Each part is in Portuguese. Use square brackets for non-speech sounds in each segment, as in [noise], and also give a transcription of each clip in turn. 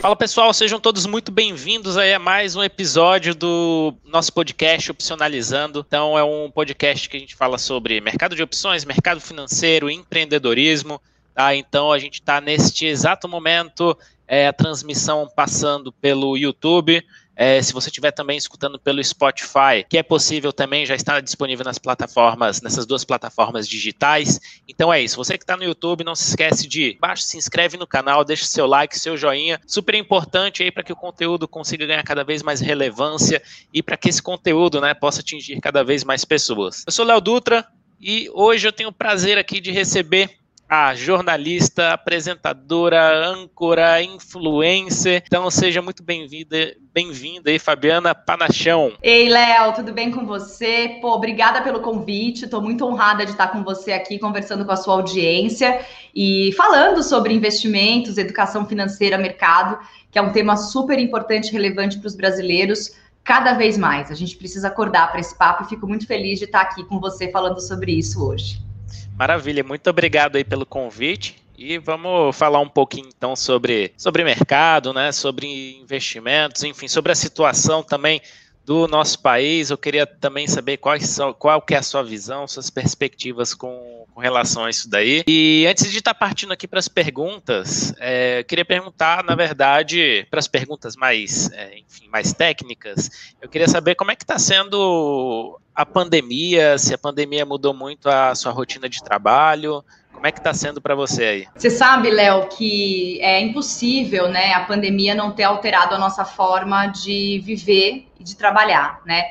Fala pessoal, sejam todos muito bem-vindos aí a mais um episódio do nosso podcast Opcionalizando. Então é um podcast que a gente fala sobre mercado de opções, mercado financeiro, empreendedorismo. Tá? Então a gente está neste exato momento é, a transmissão passando pelo YouTube. É, se você estiver também escutando pelo Spotify, que é possível também, já está disponível nas plataformas, nessas duas plataformas digitais. Então é isso. Você que está no YouTube, não se esquece de baixo, se inscreve no canal, deixa seu like, seu joinha. Super importante aí para que o conteúdo consiga ganhar cada vez mais relevância e para que esse conteúdo né, possa atingir cada vez mais pessoas. Eu sou Léo Dutra e hoje eu tenho o prazer aqui de receber a jornalista, apresentadora, âncora, influencer. Então seja muito bem-vinda, bem-vinda aí, Fabiana Panachão. Ei, Léo, tudo bem com você? Pô, obrigada pelo convite. Estou muito honrada de estar com você aqui conversando com a sua audiência e falando sobre investimentos, educação financeira, mercado, que é um tema super importante e relevante para os brasileiros cada vez mais. A gente precisa acordar para esse papo e fico muito feliz de estar aqui com você falando sobre isso hoje. Maravilha, muito obrigado aí pelo convite. E vamos falar um pouquinho então sobre, sobre mercado, né, sobre investimentos, enfim, sobre a situação também do nosso país. Eu queria também saber quais são, qual que é a sua visão, suas perspectivas com, com relação a isso daí. E antes de estar partindo aqui para as perguntas, é, queria perguntar, na verdade, para as perguntas mais, é, enfim, mais técnicas, eu queria saber como é que está sendo a pandemia, se a pandemia mudou muito a sua rotina de trabalho, como é que está sendo para você aí? Você sabe, Léo, que é impossível, né, a pandemia não ter alterado a nossa forma de viver e de trabalhar, né?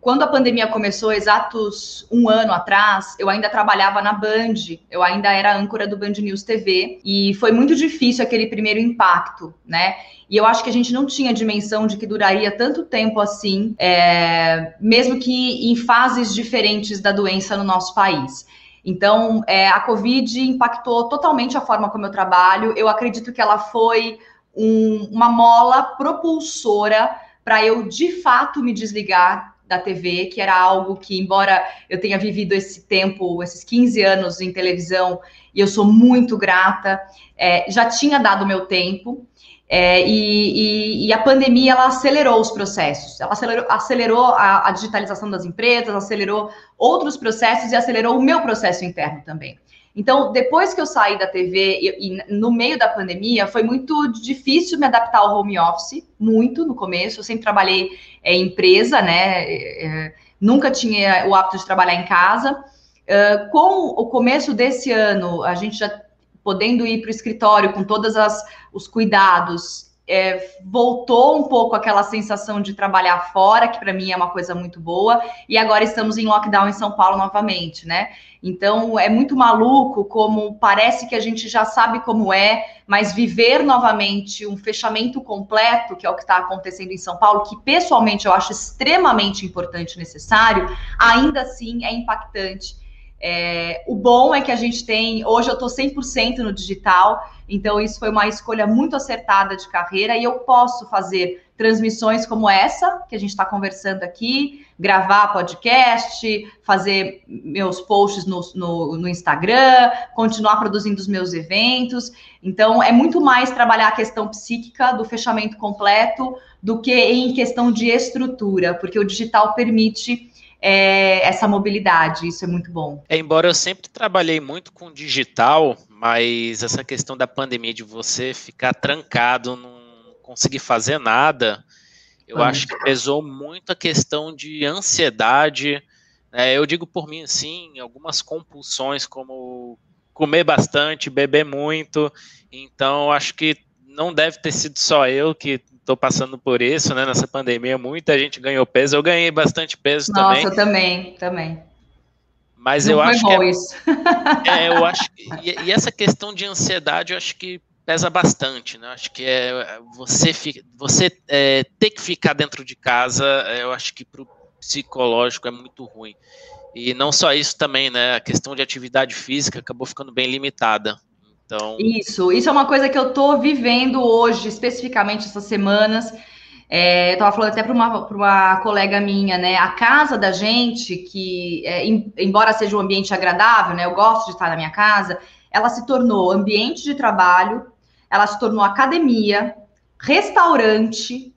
Quando a pandemia começou, exatos um ano atrás, eu ainda trabalhava na Band, eu ainda era âncora do Band News TV, e foi muito difícil aquele primeiro impacto, né? E eu acho que a gente não tinha dimensão de que duraria tanto tempo assim, é, mesmo que em fases diferentes da doença no nosso país. Então, é, a Covid impactou totalmente a forma como eu trabalho. Eu acredito que ela foi um, uma mola propulsora para eu, de fato, me desligar da TV, que era algo que, embora eu tenha vivido esse tempo, esses 15 anos em televisão, e eu sou muito grata, é, já tinha dado meu tempo. É, e, e, e, a pandemia ela acelerou os processos, ela acelerou, acelerou a, a, digitalização das empresas, acelerou outros processos e acelerou o meu processo interno também. Então, depois que eu saí da TV e, e no meio da pandemia, foi muito difícil me adaptar ao home office, muito no começo. Eu sempre trabalhei é, em empresa, né? É, é nunca tinha o hábito de trabalhar em casa. Uh, com o começo desse ano, a gente já podendo ir para o escritório com todos os cuidados, é, voltou um pouco aquela sensação de trabalhar fora, que para mim é uma coisa muito boa, e agora estamos em lockdown em São Paulo novamente, né? Então é muito maluco como parece que a gente já sabe como é, mas viver novamente um fechamento completo, que é o que está acontecendo em São Paulo, que pessoalmente eu acho extremamente importante e necessário, ainda assim é impactante é, o bom é que a gente tem, hoje eu estou 100% no digital, então isso foi uma escolha muito acertada de carreira e eu posso fazer transmissões como essa, que a gente está conversando aqui, gravar podcast, fazer meus posts no, no, no, Instagram, continuar produzindo os meus eventos. Então, é muito mais trabalhar a questão psíquica do fechamento completo do que em questão de estrutura, porque o digital permite é, essa mobilidade. Isso é muito bom. É, embora eu sempre trabalhei muito com digital, mas essa questão da pandemia de você ficar trancado, não conseguir fazer nada, eu acho que pesou muito a questão de ansiedade. É, eu digo por mim assim, algumas compulsões como comer bastante, beber muito. Então, acho que não deve ter sido só eu que estou passando por isso, né? Nessa pandemia, muita gente ganhou peso. Eu ganhei bastante peso Nossa, também. Nossa, eu também, também. Mas Não eu acho que é, isso. [laughs] é, eu acho que, e, e, essa questão de ansiedade, eu acho que pesa bastante, né? Eu acho que é você fica, você é, ter que ficar dentro de casa, eu acho que para o psicológico é muito ruim. E não só isso também, né? A questão de atividade física acabou ficando bem limitada. Então... Isso, isso é uma coisa que eu estou vivendo hoje, especificamente essas semanas. É, eu estava falando até para uma, uma colega minha, né? A casa da gente, que, é, em, embora seja um ambiente agradável, né? Eu gosto de estar na minha casa, ela se tornou ambiente de trabalho, ela se tornou academia, restaurante,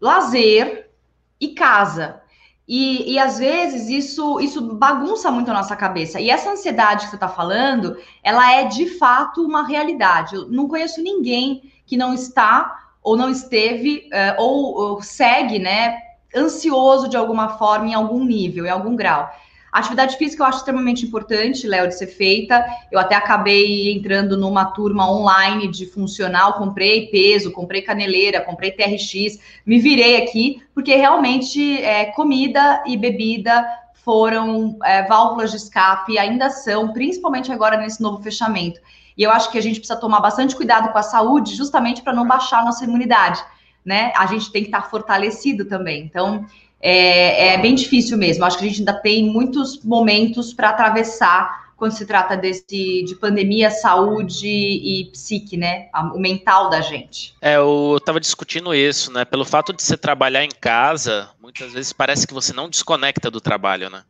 lazer e casa. E, e às vezes isso, isso bagunça muito a nossa cabeça. E essa ansiedade que você está falando, ela é de fato uma realidade. Eu não conheço ninguém que não está ou não esteve uh, ou, ou segue, né, ansioso de alguma forma, em algum nível, em algum grau. Atividade física eu acho extremamente importante, Léo, de ser feita. Eu até acabei entrando numa turma online de funcional, comprei peso, comprei caneleira, comprei TRX, me virei aqui, porque realmente é, comida e bebida foram é, válvulas de escape, ainda são, principalmente agora nesse novo fechamento. E eu acho que a gente precisa tomar bastante cuidado com a saúde, justamente para não baixar a nossa imunidade, né? A gente tem que estar fortalecido também. Então, é, é bem difícil mesmo. Acho que a gente ainda tem muitos momentos para atravessar quando se trata desse de pandemia, saúde e psique, né? O mental da gente. É, eu estava discutindo isso, né? Pelo fato de você trabalhar em casa, muitas vezes parece que você não desconecta do trabalho, né?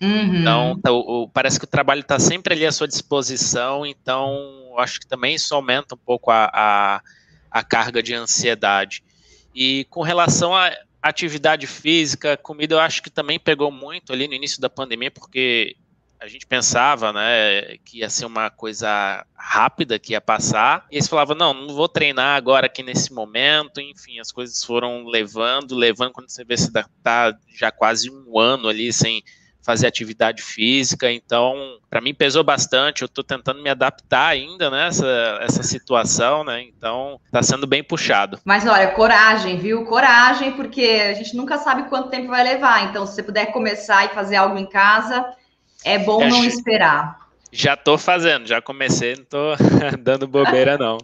Uhum. Então, tá, o, o, parece que o trabalho está sempre ali à sua disposição, então acho que também isso aumenta um pouco a, a, a carga de ansiedade. E com relação a atividade física, comida, eu acho que também pegou muito ali no início da pandemia, porque a gente pensava, né, que ia ser uma coisa rápida que ia passar, e eles falavam, não, não vou treinar agora aqui nesse momento, enfim, as coisas foram levando, levando, quando você vê se tá já quase um ano ali sem fazer atividade física, então para mim pesou bastante, eu estou tentando me adaptar ainda nessa né, essa situação, né? Então está sendo bem puxado. Mas olha, coragem, viu? Coragem, porque a gente nunca sabe quanto tempo vai levar. Então, se você puder começar e fazer algo em casa, é bom é, não esperar. Já estou fazendo, já comecei, não estou [laughs] dando bobeira não.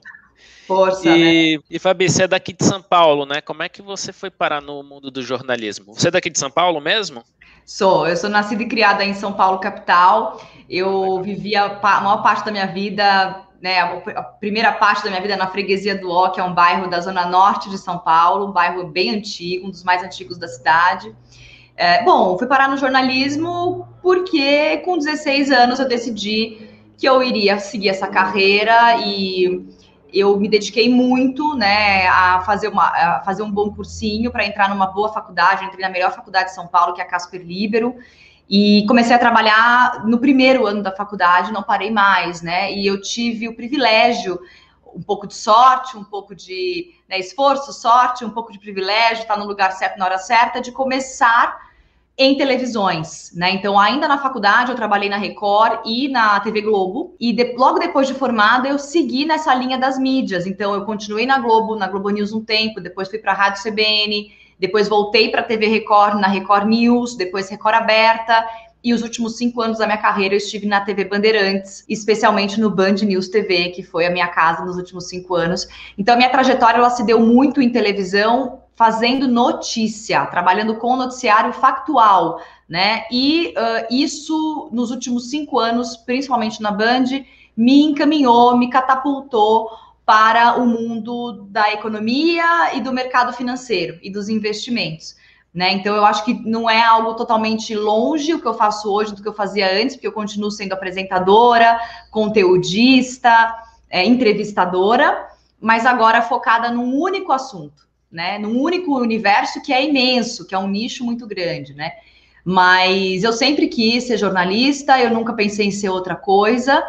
Força, e, né? E Fabi, você é daqui de São Paulo, né? Como é que você foi parar no mundo do jornalismo? Você é daqui de São Paulo mesmo? Sou, eu sou nascida e criada em São Paulo, capital. Eu vivia a maior parte da minha vida, né, a primeira parte da minha vida na freguesia do Ó, que é um bairro da zona norte de São Paulo, um bairro bem antigo, um dos mais antigos da cidade. É, bom, fui parar no jornalismo porque com 16 anos eu decidi que eu iria seguir essa carreira e eu me dediquei muito, né, a fazer, uma, a fazer um bom cursinho para entrar numa boa faculdade. entrei na melhor faculdade de São Paulo, que é a Casper Libero, e comecei a trabalhar no primeiro ano da faculdade, não parei mais, né? E eu tive o privilégio, um pouco de sorte, um pouco de né, esforço, sorte, um pouco de privilégio, estar no lugar certo na hora certa, de começar em televisões, né? Então, ainda na faculdade, eu trabalhei na Record e na TV Globo. E de, logo depois de formada, eu segui nessa linha das mídias. Então, eu continuei na Globo, na Globo News um tempo, depois fui para a Rádio CBN, depois voltei para a TV Record, na Record News, depois Record Aberta. E os últimos cinco anos da minha carreira eu estive na TV Bandeirantes, especialmente no Band News TV, que foi a minha casa nos últimos cinco anos. Então, a minha trajetória ela se deu muito em televisão, fazendo notícia, trabalhando com noticiário factual, né? E uh, isso, nos últimos cinco anos, principalmente na Band, me encaminhou, me catapultou para o mundo da economia e do mercado financeiro e dos investimentos. Né? Então, eu acho que não é algo totalmente longe o que eu faço hoje do que eu fazia antes, porque eu continuo sendo apresentadora, conteudista, é, entrevistadora, mas agora focada num único assunto, né? Num único universo que é imenso, que é um nicho muito grande, né? Mas eu sempre quis ser jornalista, eu nunca pensei em ser outra coisa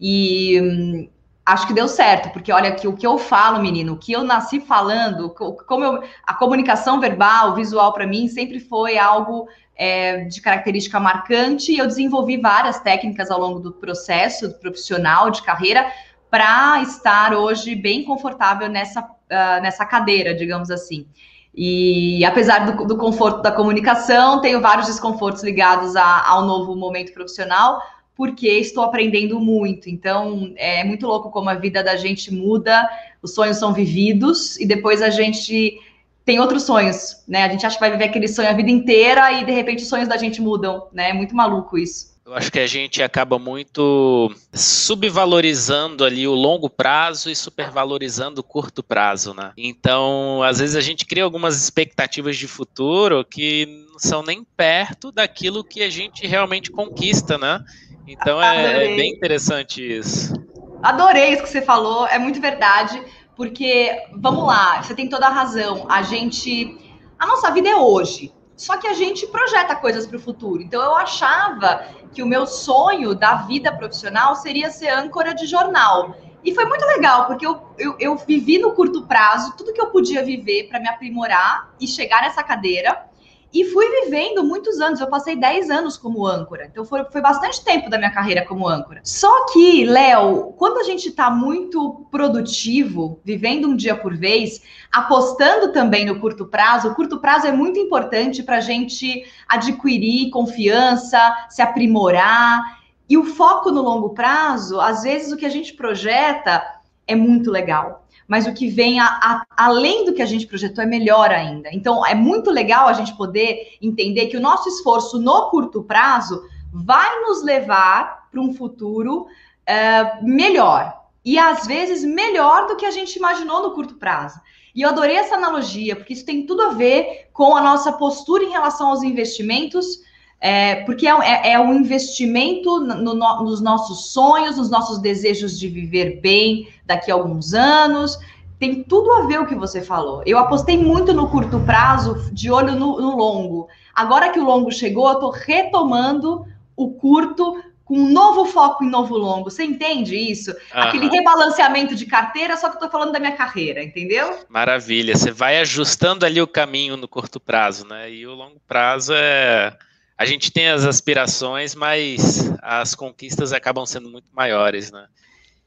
e hum, acho que deu certo, porque olha que o que eu falo, menino, o que eu nasci falando, como eu, a comunicação verbal, visual para mim sempre foi algo é, de característica marcante e eu desenvolvi várias técnicas ao longo do processo profissional de carreira para estar hoje bem confortável nessa uh, nessa cadeira, digamos assim. E apesar do, do, conforto da comunicação, tenho vários desconfortos ligados a, ao novo momento profissional, porque estou aprendendo muito. Então, é muito louco como a vida da gente muda, os sonhos são vividos e depois a gente tem outros sonhos, né? A gente acha que vai viver aquele sonho a vida inteira e de repente os sonhos da gente mudam, né? É muito maluco isso. Eu acho que a gente acaba muito subvalorizando ali o longo prazo e supervalorizando o curto prazo, né? Então, às vezes a gente cria algumas expectativas de futuro que não são nem perto daquilo que a gente realmente conquista, né? Então é, é bem interessante isso. Adorei isso que você falou, é muito verdade, porque vamos lá, você tem toda a razão. A gente, a nossa vida é hoje. Só que a gente projeta coisas para o futuro. Então eu achava que o meu sonho da vida profissional seria ser âncora de jornal. E foi muito legal, porque eu, eu, eu vivi no curto prazo tudo que eu podia viver para me aprimorar e chegar nessa cadeira. E fui vivendo muitos anos, eu passei 10 anos como âncora, então foi, foi bastante tempo da minha carreira como âncora. Só que, Léo, quando a gente está muito produtivo, vivendo um dia por vez, apostando também no curto prazo, o curto prazo é muito importante para a gente adquirir confiança, se aprimorar. E o foco no longo prazo, às vezes o que a gente projeta é muito legal mas o que vem a, a, além do que a gente projetou é melhor ainda. Então, é muito legal a gente poder entender que o nosso esforço no curto prazo vai nos levar para um futuro uh, melhor. E às vezes melhor do que a gente imaginou no curto prazo. E eu adorei essa analogia, porque isso tem tudo a ver com a nossa postura em relação aos investimentos, é, porque é, é, é um investimento no, no, nos nossos sonhos, nos nossos desejos de viver bem daqui a alguns anos. Tem tudo a ver o que você falou. Eu apostei muito no curto prazo, de olho no, no longo. Agora que o longo chegou, eu estou retomando o curto com um novo foco em novo longo. Você entende isso? Uhum. Aquele rebalanceamento de carteira, só que eu tô falando da minha carreira, entendeu? Maravilha. Você vai ajustando ali o caminho no curto prazo, né? E o longo prazo é a gente tem as aspirações, mas as conquistas acabam sendo muito maiores, né?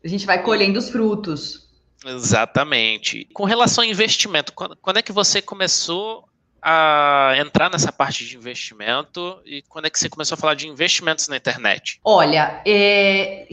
A gente vai colhendo os frutos. Exatamente. Com relação ao investimento, quando, quando é que você começou a entrar nessa parte de investimento e quando é que você começou a falar de investimentos na internet? Olha, é,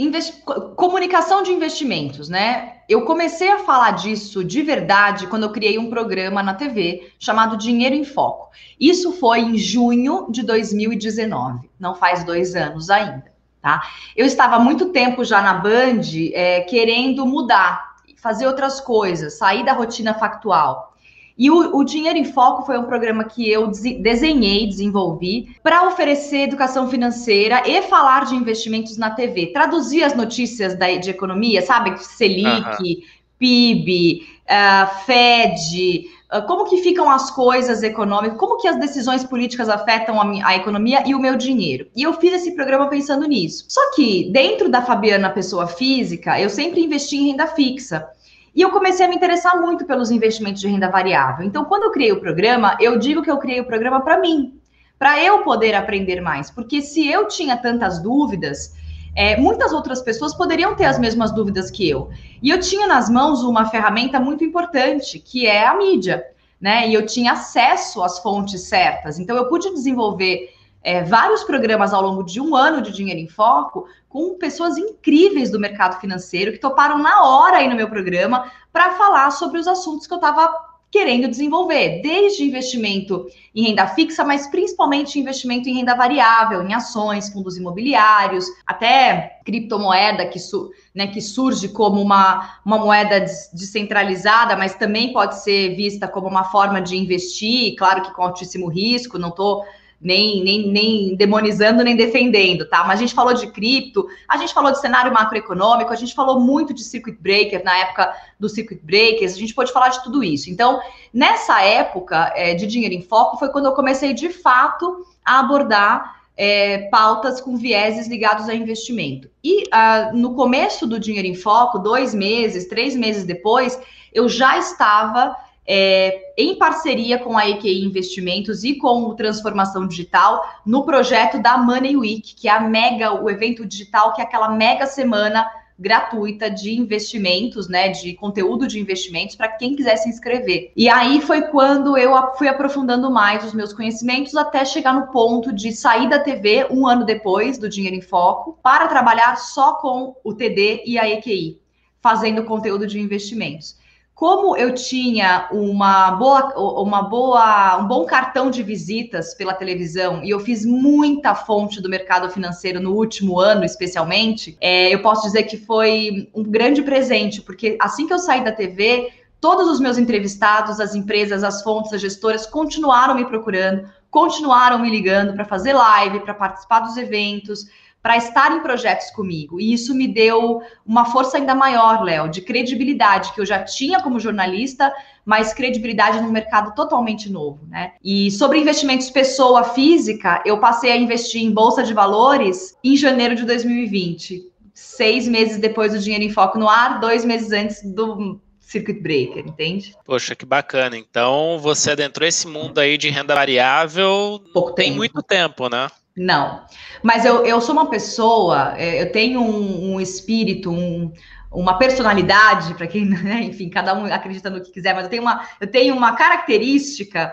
comunicação de investimentos, né? Eu comecei a falar disso de verdade quando eu criei um programa na TV chamado Dinheiro em Foco. Isso foi em junho de 2019, não faz dois anos ainda, tá? Eu estava há muito tempo já na Band é, querendo mudar, fazer outras coisas, sair da rotina factual. E o, o, Dinheiro em Foco foi um programa que eu desenhei, desenvolvi, para oferecer educação financeira e falar de investimentos na TV. Traduzir as notícias da, de economia, sabe? Selic, PIB, uh, Fed, uh, como que ficam as coisas econômicas, como que as decisões políticas afetam a, minha, a economia e o meu dinheiro. E eu fiz esse programa pensando nisso. Só que, dentro da Fabiana Pessoa Física, eu sempre investi em renda fixa. E eu comecei a me interessar muito pelos investimentos de renda variável. Então, quando eu criei o programa, eu digo que eu criei o programa para mim, para eu poder aprender mais. Porque se eu tinha tantas dúvidas, é, muitas outras pessoas poderiam ter as mesmas dúvidas que eu. E eu tinha nas mãos uma ferramenta muito importante, que é a mídia. Né? E eu tinha acesso às fontes certas. Então, eu pude desenvolver é, vários programas ao longo de um ano de Dinheiro em Foco com pessoas incríveis do mercado financeiro que toparam na hora aí no meu programa para falar sobre os assuntos que eu estava querendo desenvolver, desde investimento em renda fixa, mas principalmente investimento em renda variável, em ações, fundos imobiliários, até criptomoeda que, su né, que surge como uma, uma moeda descentralizada, mas também pode ser vista como uma forma de investir, claro que com altíssimo risco, não estou nem, nem, nem demonizando nem defendendo, tá? Mas a gente falou de cripto, a gente falou de cenário macroeconômico, a gente falou muito de circuit breaker na época do circuit breakers, a gente pode falar de tudo isso. Então, nessa época é, de dinheiro em foco, foi quando eu comecei de fato a abordar é, pautas com vieses ligados a investimento. E uh, no começo do Dinheiro em Foco, dois meses, três meses depois, eu já estava é, em parceria com a EQI Investimentos e com o Transformação Digital, no projeto da Money Week, que é a mega, o evento digital, que é aquela mega semana gratuita de investimentos, né, de conteúdo de investimentos para quem quiser se inscrever. E aí foi quando eu fui aprofundando mais os meus conhecimentos até chegar no ponto de sair da TV um ano depois do Dinheiro em Foco para trabalhar só com o TD e a EQI, fazendo conteúdo de investimentos. Como eu tinha uma boa, uma boa, um bom cartão de visitas pela televisão e eu fiz muita fonte do mercado financeiro no último ano, especialmente, é, eu posso dizer que foi um grande presente, porque assim que eu saí da TV, todos os meus entrevistados, as empresas, as fontes, as gestoras continuaram me procurando, continuaram me ligando para fazer live, para participar dos eventos para estar em projetos comigo. E isso me deu uma força ainda maior, Léo, de credibilidade que eu já tinha como jornalista, mas credibilidade num mercado totalmente novo, né? E sobre investimentos pessoa física, eu passei a investir em bolsa de valores em janeiro de 2020. Seis meses depois do Dinheiro em Foco no ar, dois meses antes do circuit breaker, entende? Poxa, que bacana. Então, você adentrou esse mundo aí de renda variável Pouco tem tempo. muito tempo, né? Não. Mas eu, eu sou uma pessoa, é, eu tenho um, um espírito, um, uma personalidade, para quem, [laughs] né, enfim, cada um acredita no que quiser, mas eu tenho uma, eu tenho uma característica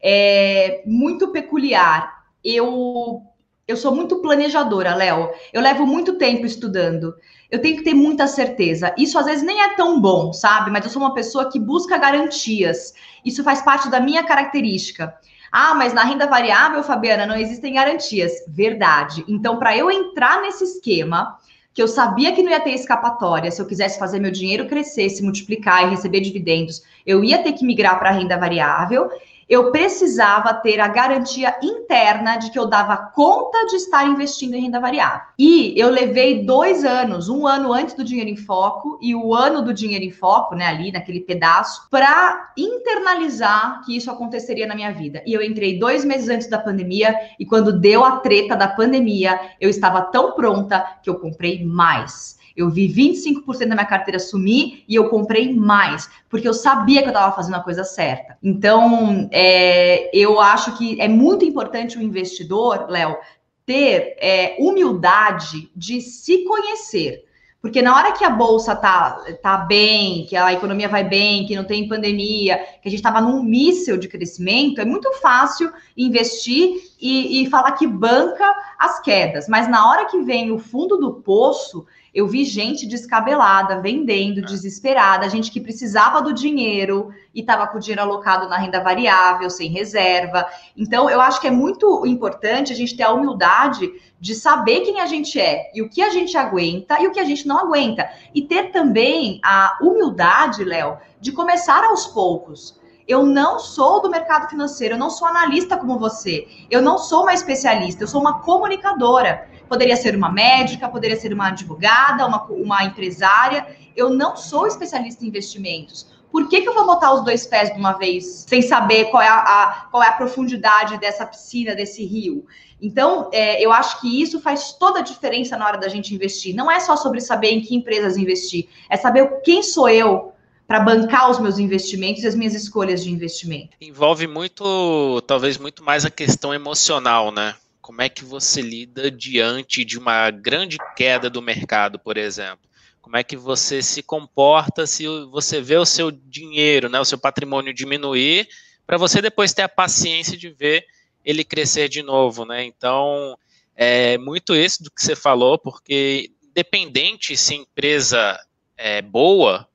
é, muito peculiar. Eu, eu sou muito planejadora, Léo. Eu levo muito tempo estudando. Eu tenho que ter muita certeza. Isso às vezes nem é tão bom, sabe? Mas eu sou uma pessoa que busca garantias. Isso faz parte da minha característica. Ah, mas na renda variável, Fabiana, não existem garantias. Verdade. Então, para eu entrar nesse esquema, que eu sabia que não ia ter escapatória, se eu quisesse fazer meu dinheiro crescer, se multiplicar e receber dividendos, eu ia ter que migrar para a renda variável eu precisava ter a garantia interna de que eu dava conta de estar investindo em renda variável. E eu levei dois anos, um ano antes do Dinheiro em Foco e o ano do Dinheiro em Foco, né, ali naquele pedaço, para internalizar que isso aconteceria na minha vida. E eu entrei dois meses antes da pandemia e quando deu a treta da pandemia, eu estava tão pronta que eu comprei mais. Eu vi 25% da minha carteira sumir e eu comprei mais, porque eu sabia que eu estava fazendo a coisa certa. Então, é, eu acho que é muito importante o investidor, Léo, ter é, humildade de se conhecer. Porque na hora que a bolsa tá, tá bem, que a economia vai bem, que não tem pandemia, que a gente estava num míssil de crescimento, é muito fácil investir e, e falar que banca as quedas. Mas na hora que vem o fundo do poço, eu vi gente descabelada, vendendo, desesperada, gente que precisava do dinheiro e estava com o dinheiro alocado na renda variável, sem reserva. Então, eu acho que é muito importante a gente ter a humildade de saber quem a gente é e o que a gente aguenta e o que a gente não aguenta. E ter também a humildade, Léo, de começar aos poucos. Eu não sou do mercado financeiro, eu não sou analista como você, eu não sou uma especialista, eu sou uma comunicadora. Poderia ser uma médica, poderia ser uma advogada, uma, uma empresária. Eu não sou especialista em investimentos. Por que, que eu vou botar os dois pés de uma vez, sem saber qual é a, a qual é a profundidade dessa piscina, desse rio? Então, é, eu acho que isso faz toda a diferença na hora da gente investir. Não é só sobre saber em que empresas investir, é saber quem sou eu para bancar os meus investimentos e as minhas escolhas de investimento. Envolve muito, talvez muito mais a questão emocional, né? Como é que você lida diante de uma grande queda do mercado, por exemplo? Como é que você se comporta se você vê o seu dinheiro, né, o seu patrimônio diminuir, para você depois ter a paciência de ver ele crescer de novo, né? Então, é muito isso do que você falou, porque independente se a empresa é boa,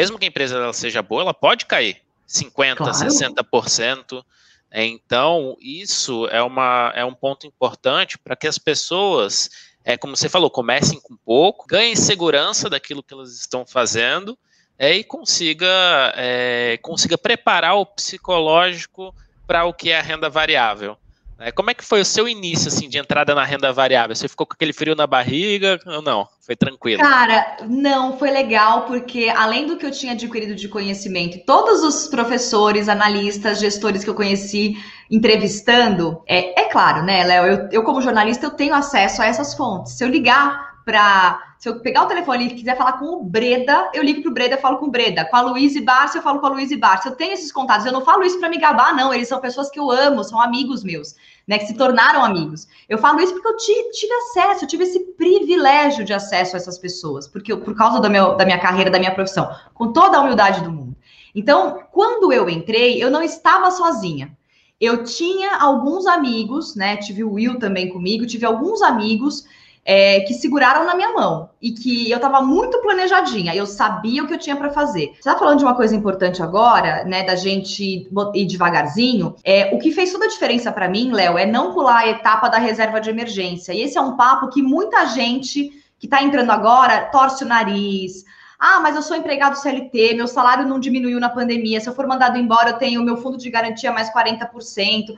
mesmo que a empresa seja boa, ela pode cair 50%, claro. 60%. Então, isso é, uma, é um ponto importante para que as pessoas, é, como você falou, comecem com pouco, ganhem segurança daquilo que elas estão fazendo é, e consiga, é, consiga preparar o psicológico para o que é a renda variável. É, como é que foi o seu início assim de entrada na renda variável? Você ficou com aquele frio na barriga ou não? Foi tranquilo? Cara, não, foi legal porque além do que eu tinha adquirido de conhecimento, todos os professores, analistas, gestores que eu conheci entrevistando, é, é claro, né, Léo? Eu, eu como jornalista eu tenho acesso a essas fontes. Se eu ligar para. Se eu pegar o telefone e quiser falar com o Breda, eu ligo pro Breda e falo com o Breda. Com a Luiz e Barça, eu falo com a Luiz e Barça. Eu tenho esses contatos. Eu não falo isso para me gabar, não. Eles são pessoas que eu amo, são amigos meus, né? Que se tornaram amigos. Eu falo isso porque eu tive acesso, eu tive esse privilégio de acesso a essas pessoas, porque eu, por causa meu, da minha carreira, da minha profissão, com toda a humildade do mundo. Então, quando eu entrei, eu não estava sozinha. Eu tinha alguns amigos, né? Tive o Will também comigo, tive alguns amigos é, que seguraram na minha mão e que eu estava muito planejadinha, eu sabia o que eu tinha para fazer. Você está falando de uma coisa importante agora, né, da gente ir devagarzinho. É, o que fez toda a diferença para mim, Léo, é não pular a etapa da reserva de emergência. E esse é um papo que muita gente que está entrando agora torce o nariz. Ah, mas eu sou empregado CLT, meu salário não diminuiu na pandemia. Se eu for mandado embora, eu tenho meu fundo de garantia mais 40%.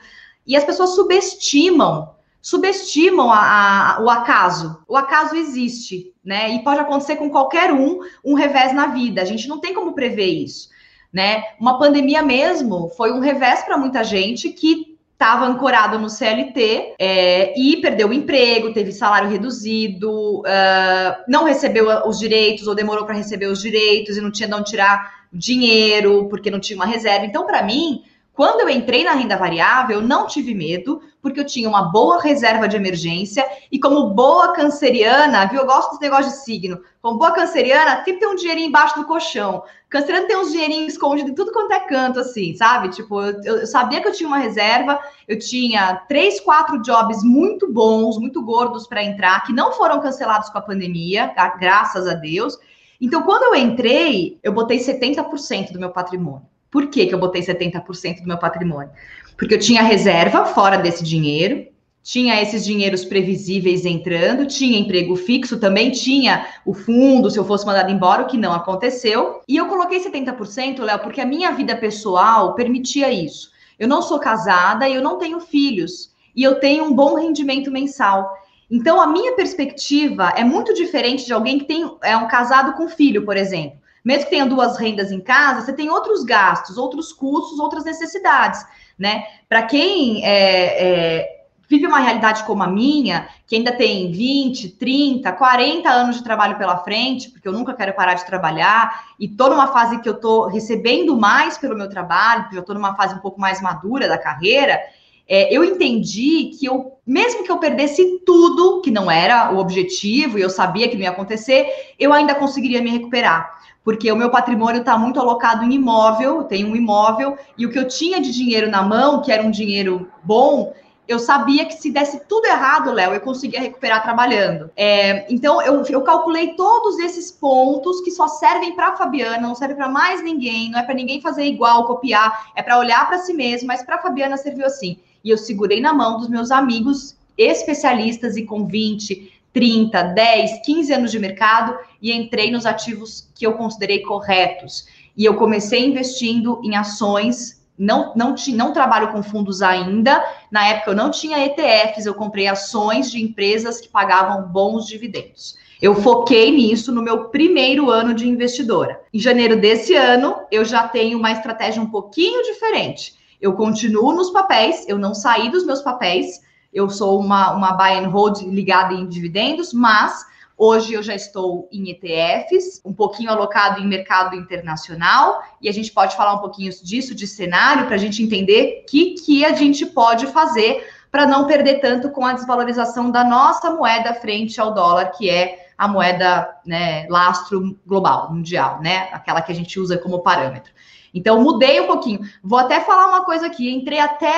E as pessoas subestimam subestimam a, a, o acaso. O acaso existe, né? E pode acontecer com qualquer um, um revés na vida. A gente não tem como prever isso, né? Uma pandemia mesmo foi um revés para muita gente que estava ancorado no CLT é, e perdeu o emprego, teve salário reduzido, uh, não recebeu os direitos ou demorou para receber os direitos e não tinha de onde tirar dinheiro porque não tinha uma reserva. Então, para mim, quando eu entrei na renda variável, eu não tive medo, porque eu tinha uma boa reserva de emergência e como boa canceriana, viu? Eu gosto desse negócio de signo. Como boa canceriana, sempre tem um dinheirinho embaixo do colchão. Canceriano tem uns dinheirinhos escondidos em tudo quanto é canto, assim, sabe? Tipo, eu, eu, sabia que eu tinha uma reserva, eu tinha três, quatro jobs muito bons, muito gordos para entrar, que não foram cancelados com a pandemia, graças a Deus. Então, quando eu entrei, eu botei 70% do meu patrimônio. Por que, que eu botei 70% do meu patrimônio? Porque eu tinha reserva fora desse dinheiro, tinha esses dinheiros previsíveis entrando, tinha emprego fixo, também tinha o fundo se eu fosse mandado embora, o que não aconteceu. E eu coloquei 70%, Léo, porque a minha vida pessoal permitia isso. Eu não sou casada e eu não tenho filhos. E eu tenho um bom rendimento mensal. Então, a minha perspectiva é muito diferente de alguém que tem é um casado com filho, por exemplo mesmo que tenha duas rendas em casa, você tem outros gastos, outros custos, outras necessidades, né? Para quem é, é, vive uma realidade como a minha, que ainda tem 20, 30, 40 anos de trabalho pela frente, porque eu nunca quero parar de trabalhar, e estou numa fase que eu estou recebendo mais pelo meu trabalho, porque eu estou numa fase um pouco mais madura da carreira, é, eu entendi que eu, mesmo que eu perdesse tudo, que não era o objetivo, e eu sabia que não ia acontecer, eu ainda conseguiria me recuperar porque o meu patrimônio está muito alocado em imóvel, eu tenho um imóvel, e o que eu tinha de dinheiro na mão, que era um dinheiro bom, eu sabia que se desse tudo errado, Léo, eu conseguia recuperar trabalhando. É, então, eu, eu calculei todos esses pontos que só servem para Fabiana, não serve para mais ninguém, não é para ninguém fazer igual, copiar, é para olhar para si mesmo, mas para Fabiana serviu assim. E eu segurei na mão dos meus amigos especialistas e com 20, 30, 10, 15 anos de mercado e entrei nos ativos que eu considerei corretos. E eu comecei investindo em ações, não, não, não trabalho com fundos ainda. Na época eu não tinha ETFs, eu comprei ações de empresas que pagavam bons dividendos. Eu foquei nisso no meu primeiro ano de investidora. Em janeiro desse ano, eu já tenho uma estratégia um pouquinho diferente. Eu continuo nos papéis, eu não saí dos meus papéis, eu sou uma, uma buy and hold ligada em dividendos, mas Hoje eu já estou em ETFs, um pouquinho alocado em mercado internacional, e a gente pode falar um pouquinho disso, de cenário, para a gente entender o que, que a gente pode fazer para não perder tanto com a desvalorização da nossa moeda frente ao dólar, que é a moeda né, lastro global, mundial, né? Aquela que a gente usa como parâmetro. Então, mudei um pouquinho. Vou até falar uma coisa aqui, entrei até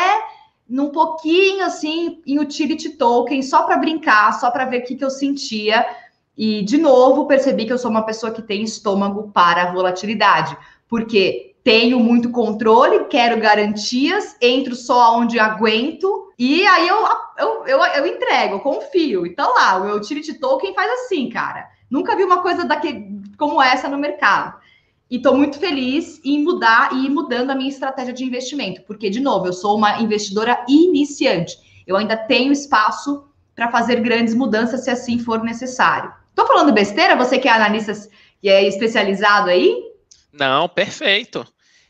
num pouquinho assim em utility token, só para brincar, só para ver o que, que eu sentia. E, de novo, percebi que eu sou uma pessoa que tem estômago para a volatilidade, porque tenho muito controle, quero garantias, entro só onde aguento, e aí eu, eu, eu, eu entrego, eu confio. Então lá, o meu utility token faz assim, cara. Nunca vi uma coisa daquele, como essa no mercado. E estou muito feliz em mudar e ir mudando a minha estratégia de investimento, porque, de novo, eu sou uma investidora iniciante. Eu ainda tenho espaço para fazer grandes mudanças se assim for necessário. Estou falando besteira? Você que é analista e é especializado aí? Não, perfeito.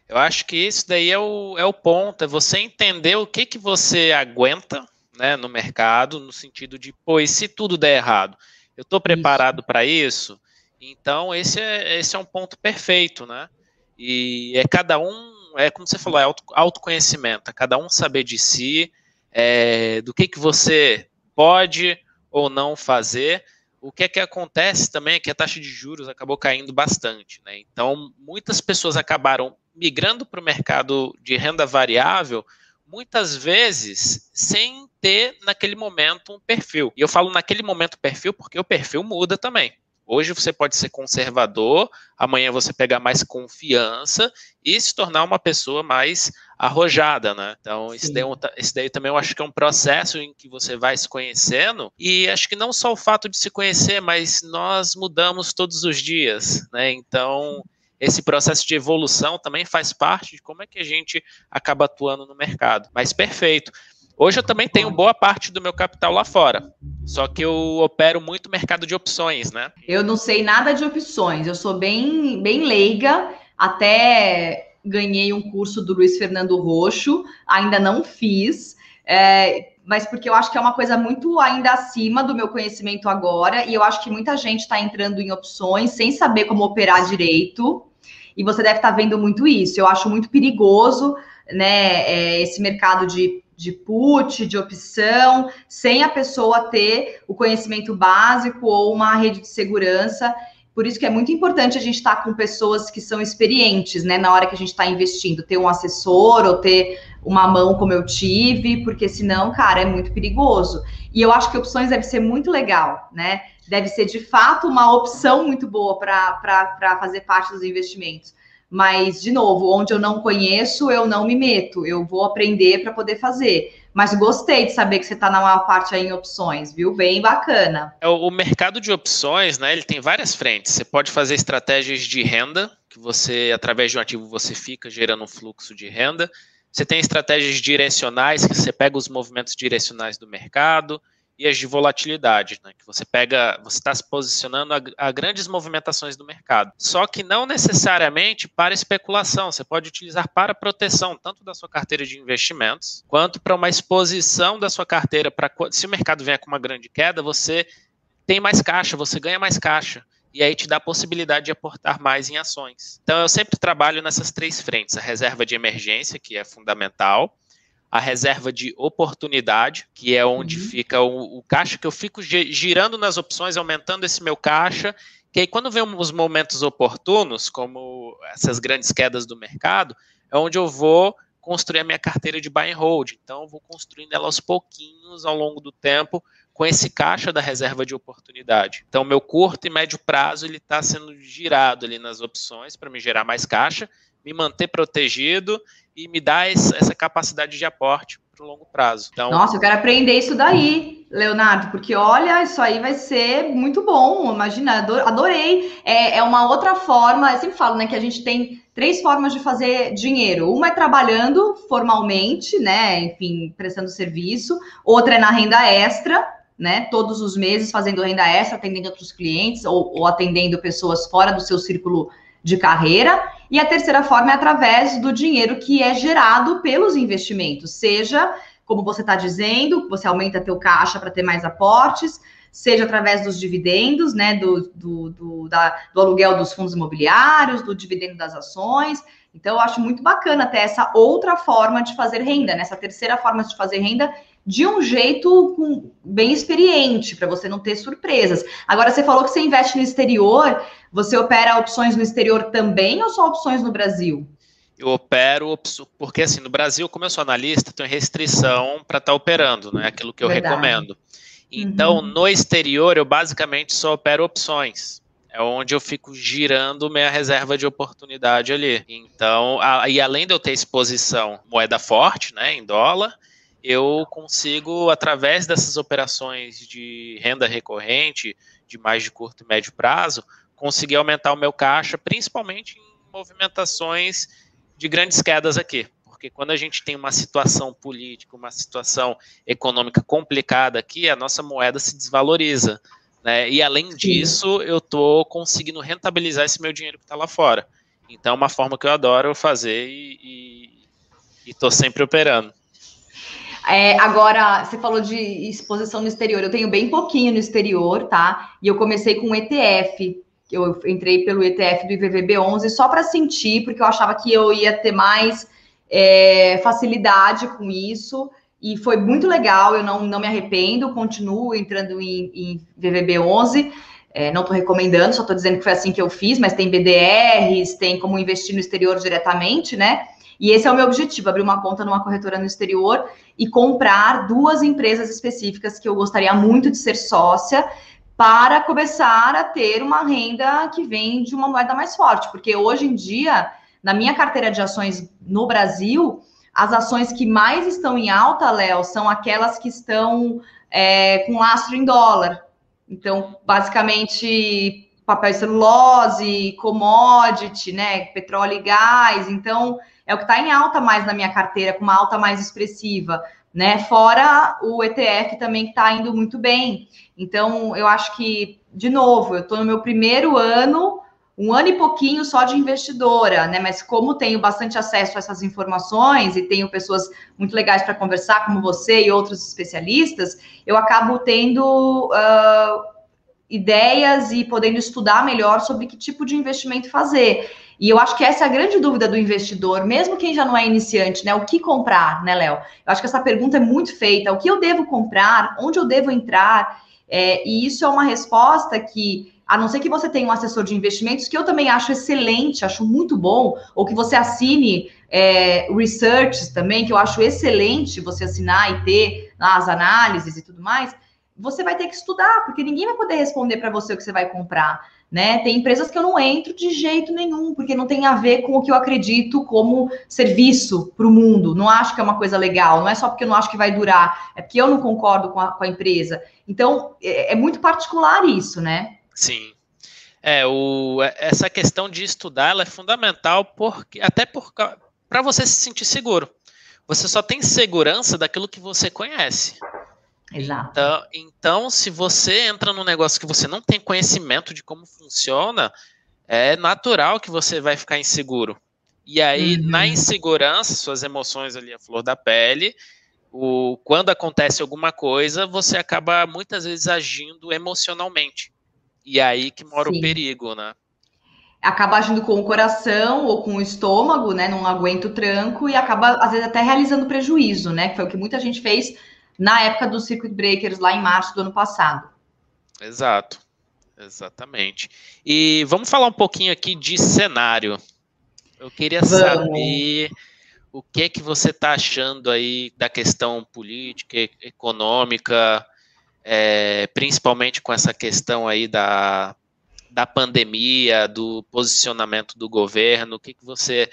Eu acho que isso daí é o, é o ponto, é você entender o que, que você aguenta né, no mercado, no sentido de, e se tudo der errado? Eu estou preparado para isso? Então, esse é, esse é um ponto perfeito, né? E é cada um, é como você falou, é auto, autoconhecimento, é cada um saber de si, é, do que, que você pode ou não fazer. O que é que acontece também é que a taxa de juros acabou caindo bastante, né? Então, muitas pessoas acabaram migrando para o mercado de renda variável muitas vezes sem ter naquele momento um perfil. E eu falo naquele momento perfil porque o perfil muda também. Hoje você pode ser conservador, amanhã você pegar mais confiança e se tornar uma pessoa mais arrojada, né? Então, isso daí, isso é daí, também eu acho que é um processo em que você vai se conhecendo e acho que não só o fato de se conhecer, mas nós mudamos todos os dias, né? Então, esse processo de evolução também faz parte de como é que a gente acaba atuando no mercado. Mas perfeito. Hoje eu também tenho boa parte do meu capital lá fora. Só que eu opero muito mercado de opções, né? Eu não sei nada de opções. Eu sou bem, bem leiga. Até ganhei um curso do Luiz Fernando Roxo. Ainda não fiz. É, mas porque eu acho que é uma coisa muito ainda acima do meu conhecimento agora. E eu acho que muita gente está entrando em opções sem saber como operar direito. E você deve estar tá vendo muito isso. Eu acho muito perigoso, né? É, esse mercado de de put, de opção, sem a pessoa ter o conhecimento básico ou uma rede de segurança. Por isso que é muito importante a gente estar com pessoas que são experientes, né, na hora que a gente está investindo, ter um assessor ou ter uma mão como eu tive, porque senão, cara, é muito perigoso. E eu acho que opções deve ser muito legal, né? Deve ser de fato uma opção muito boa para fazer parte dos investimentos. Mas, de novo, onde eu não conheço, eu não me meto. Eu vou aprender para poder fazer. Mas gostei de saber que você está na maior parte aí em opções, viu? Bem bacana. É, o mercado de opções, né? Ele tem várias frentes. Você pode fazer estratégias de renda, que você, através de um ativo, você fica gerando um fluxo de renda. Você tem estratégias direcionais, que você pega os movimentos direcionais do mercado e as de volatilidade, né, que você pega, você está se posicionando a, a, grandes movimentações do mercado. Só que não necessariamente para especulação, você pode utilizar para proteção, tanto da sua carteira de investimentos, quanto para uma exposição da sua carteira, para se o mercado vier com uma grande queda, você tem mais caixa, você ganha mais caixa. E aí te dá a possibilidade de aportar mais em ações. Então eu sempre trabalho nessas três frentes: a reserva de emergência, que é fundamental, a reserva de oportunidade, que é onde uhum. fica o, o, caixa que eu fico girando nas opções, aumentando esse meu caixa, que aí quando vem os momentos oportunos, como essas grandes quedas do mercado, é onde eu vou construir a minha carteira de buy and hold. Então, eu vou construindo ela aos pouquinhos ao longo do tempo com esse caixa da reserva de oportunidade. Então, meu curto e médio prazo ele está sendo girado ali nas opções para me gerar mais caixa me manter protegido e me dar essa capacidade de aporte para o longo prazo. Então, Nossa, eu quero aprender isso daí, Leonardo, porque olha, isso aí vai ser muito bom. Imagina, adorei. É, é uma outra forma, eu sempre falo, né, que a gente tem três formas de fazer dinheiro. Uma é trabalhando formalmente, né, enfim, prestando serviço. Outra é na renda extra, né, todos os meses fazendo renda extra, atendendo outros clientes ou, ou atendendo pessoas fora do seu círculo de carreira. E a terceira forma é através do dinheiro que é gerado pelos investimentos, seja como você está dizendo, você aumenta teu caixa para ter mais aportes, seja através dos dividendos, né, do, do, do, da, do aluguel dos fundos imobiliários, do dividendo das ações. Então, eu acho muito bacana ter essa outra forma de fazer renda, né, terceira forma de fazer renda, de um jeito bem experiente, para você não ter surpresas. Agora, você falou que você investe no exterior, você opera opções no exterior também ou só opções no Brasil? Eu opero, porque assim, no Brasil, como eu sou analista, tenho restrição para estar tá operando, né? Aquilo que eu Verdade. recomendo. Então, uhum. no exterior, eu basicamente só opero opções. É onde eu fico girando minha reserva de oportunidade ali. Então, a, e além de eu ter exposição moeda forte, né, em dólar, eu consigo, através dessas operações de renda recorrente, de mais de curto e médio prazo, conseguir aumentar o meu caixa, principalmente em movimentações de grandes quedas aqui. Porque quando a gente tem uma situação política, uma situação econômica complicada aqui, a nossa moeda se desvaloriza. Né? E além disso, eu estou conseguindo rentabilizar esse meu dinheiro que está lá fora. Então é uma forma que eu adoro fazer e estou sempre operando. É, agora, você falou de exposição no exterior. Eu tenho bem pouquinho no exterior, tá? E eu comecei com ETF. Eu entrei pelo ETF do IVVB11 só para sentir, porque eu achava que eu ia ter mais é, facilidade com isso. E foi muito legal, eu não, não me arrependo, continuo entrando em, em VVB11. É, não estou recomendando, só estou dizendo que foi assim que eu fiz, mas tem BDRs, tem como investir no exterior diretamente, né? E esse é o meu objetivo: abrir uma conta numa corretora no exterior e comprar duas empresas específicas que eu gostaria muito de ser sócia para começar a ter uma renda que vem de uma moeda mais forte, porque hoje em dia, na minha carteira de ações no Brasil, as ações que mais estão em alta, Léo, são aquelas que estão é, com lastro em dólar. Então, basicamente, papel celulose, commodity, né, petróleo e gás. Então, é o que está em alta mais na minha carteira, com uma alta mais expressiva, né? Fora o ETF também que está indo muito bem. Então, eu acho que, de novo, eu estou no meu primeiro ano, um ano e pouquinho só de investidora, né? Mas como tenho bastante acesso a essas informações e tenho pessoas muito legais para conversar, como você e outros especialistas, eu acabo tendo uh, ideias e podendo estudar melhor sobre que tipo de investimento fazer. E eu acho que essa é a grande dúvida do investidor, mesmo quem já não é iniciante, né? O que comprar, né, Léo? Eu acho que essa pergunta é muito feita. O que eu devo comprar? Onde eu devo entrar? É, e isso é uma resposta que, a não ser que você tenha um assessor de investimentos, que eu também acho excelente, acho muito bom, ou que você assine é, research também, que eu acho excelente você assinar e ter as análises e tudo mais, você vai ter que estudar, porque ninguém vai poder responder para você o que você vai comprar né? Tem empresas que eu não entro de jeito nenhum, porque não tem a ver com o que eu acredito como serviço para o mundo. Não acho que é uma coisa legal, não é só porque eu não acho que vai durar, é porque eu não concordo com a, com a empresa. Então, é, é, muito particular isso, né? Sim. É, o, essa questão de estudar ela é fundamental porque até para você se sentir seguro. Você só tem segurança daquilo que você conhece. Exato. Então, então, se você entra num negócio que você não tem conhecimento de como funciona, é natural que você vai ficar inseguro. E aí, uhum. na insegurança, suas emoções ali, a flor da pele, o, quando acontece alguma coisa, você acaba muitas vezes agindo emocionalmente. E aí que mora Sim. o perigo, né? Acaba agindo com o coração ou com o estômago, né? Não aguenta o tranco e acaba, às vezes, até realizando prejuízo, né? Que foi o que muita gente fez na época dos circuit breakers, lá em março do ano passado. Exato, exatamente. E vamos falar um pouquinho aqui de cenário. Eu queria vamos. saber o que é que você está achando aí da questão política, econômica, é, principalmente com essa questão aí da, da pandemia, do posicionamento do governo. O que, que você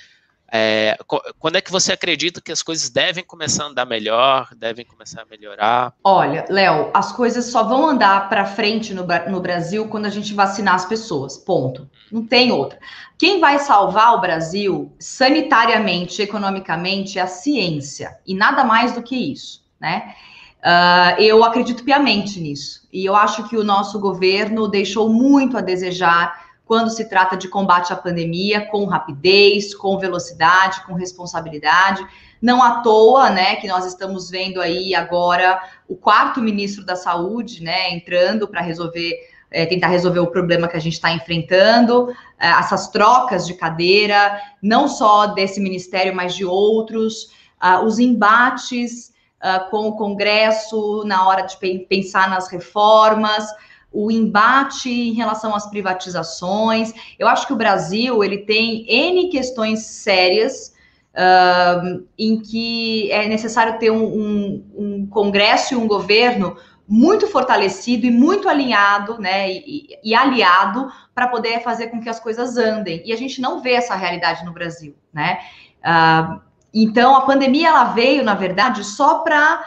é, quando é que você acredita que as coisas devem começar a andar melhor, devem começar a melhorar? Olha, Léo, as coisas só vão andar para frente no, no, Brasil quando a gente vacinar as pessoas. Ponto. Não tem outra. Quem vai salvar o Brasil sanitariamente, economicamente, é a ciência e nada mais do que isso, né? Uh, eu acredito piamente nisso e eu acho que o nosso governo deixou muito a desejar quando se trata de combate à pandemia, com rapidez, com velocidade, com responsabilidade. Não à toa, né, que nós estamos vendo aí agora o quarto ministro da Saúde, né, entrando para resolver, é, tentar resolver o problema que a gente está enfrentando, é, essas trocas de cadeira, não só desse ministério, mas de outros, uh, os embates uh, com o Congresso na hora de pensar nas reformas o embate em relação às privatizações. Eu acho que o Brasil ele tem N questões sérias uh, em que é necessário ter um, um, um, Congresso e um governo muito fortalecido e muito alinhado, né, e, e aliado para poder fazer com que as coisas andem. E a gente não vê essa realidade no Brasil, né? Uh, então a pandemia ela veio, na verdade, só para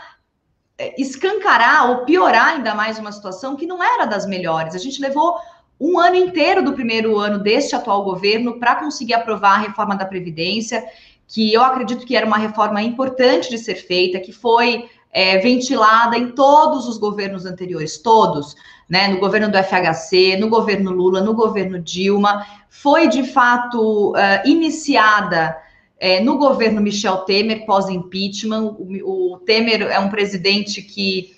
escancarar ou piorar ainda mais uma situação que não era das melhores. A gente levou um ano inteiro do primeiro ano deste atual governo para conseguir aprovar a reforma da Previdência, que eu acredito que era uma reforma importante de ser feita, que foi é, ventilada em todos os governos anteriores, todos, né? No governo do FHC, no governo Lula, no governo Dilma, foi de fato uh, iniciada é, no governo Michel Temer, pós-impeachment, o, o, Temer é um presidente que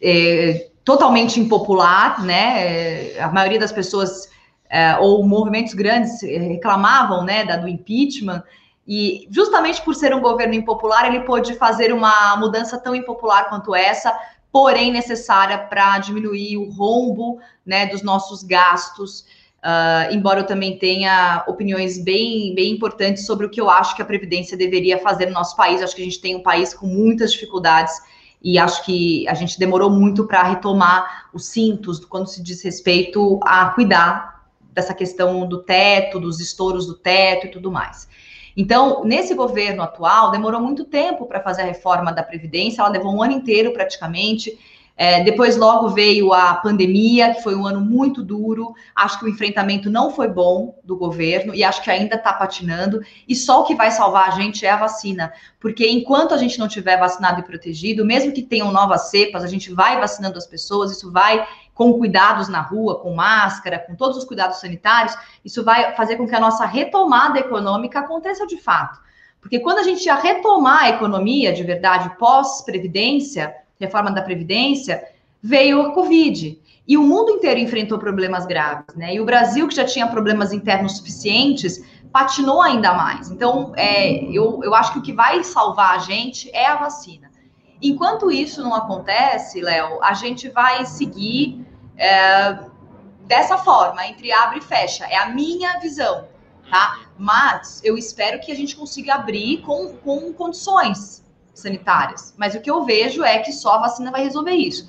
é totalmente impopular, né? É, a maioria das pessoas é, ou movimentos grandes reclamavam, né, da, do impeachment. E justamente por ser um governo impopular, ele pôde fazer uma mudança tão impopular quanto essa, porém necessária para diminuir o rombo, né, dos nossos gastos Uh, embora eu também tenha opiniões bem, bem importantes sobre o que eu acho que a Previdência deveria fazer no nosso país. acho que a gente tem um país com muitas dificuldades e acho que a gente demorou muito para retomar os cintos quando se diz respeito a cuidar dessa questão do teto, dos estouros do teto e tudo mais. Então, nesse governo atual, demorou muito tempo para fazer a reforma da Previdência, ela levou um ano inteiro praticamente. É, depois, logo veio a pandemia, que foi um ano muito duro. Acho que o enfrentamento não foi bom do governo e acho que ainda está patinando. E só o que vai salvar a gente é a vacina, porque enquanto a gente não tiver vacinado e protegido, mesmo que tenham novas cepas, a gente vai vacinando as pessoas, isso vai com cuidados na rua, com máscara, com todos os cuidados sanitários, isso vai fazer com que a nossa retomada econômica aconteça de fato. Porque quando a gente ia retomar a economia de verdade pós-previdência, reforma da Previdência, veio a Covid. E o mundo inteiro enfrentou problemas graves, né? E o Brasil, que já tinha problemas internos suficientes, patinou ainda mais. Então, é, eu, eu acho que o que vai salvar a gente é a vacina. Enquanto isso não acontece, Léo, a gente vai seguir é, dessa forma, entre abre e fecha. É a minha visão, tá? Mas eu espero que a gente consiga abrir com, com condições sanitárias. Mas o que eu vejo é que só a vacina vai resolver isso.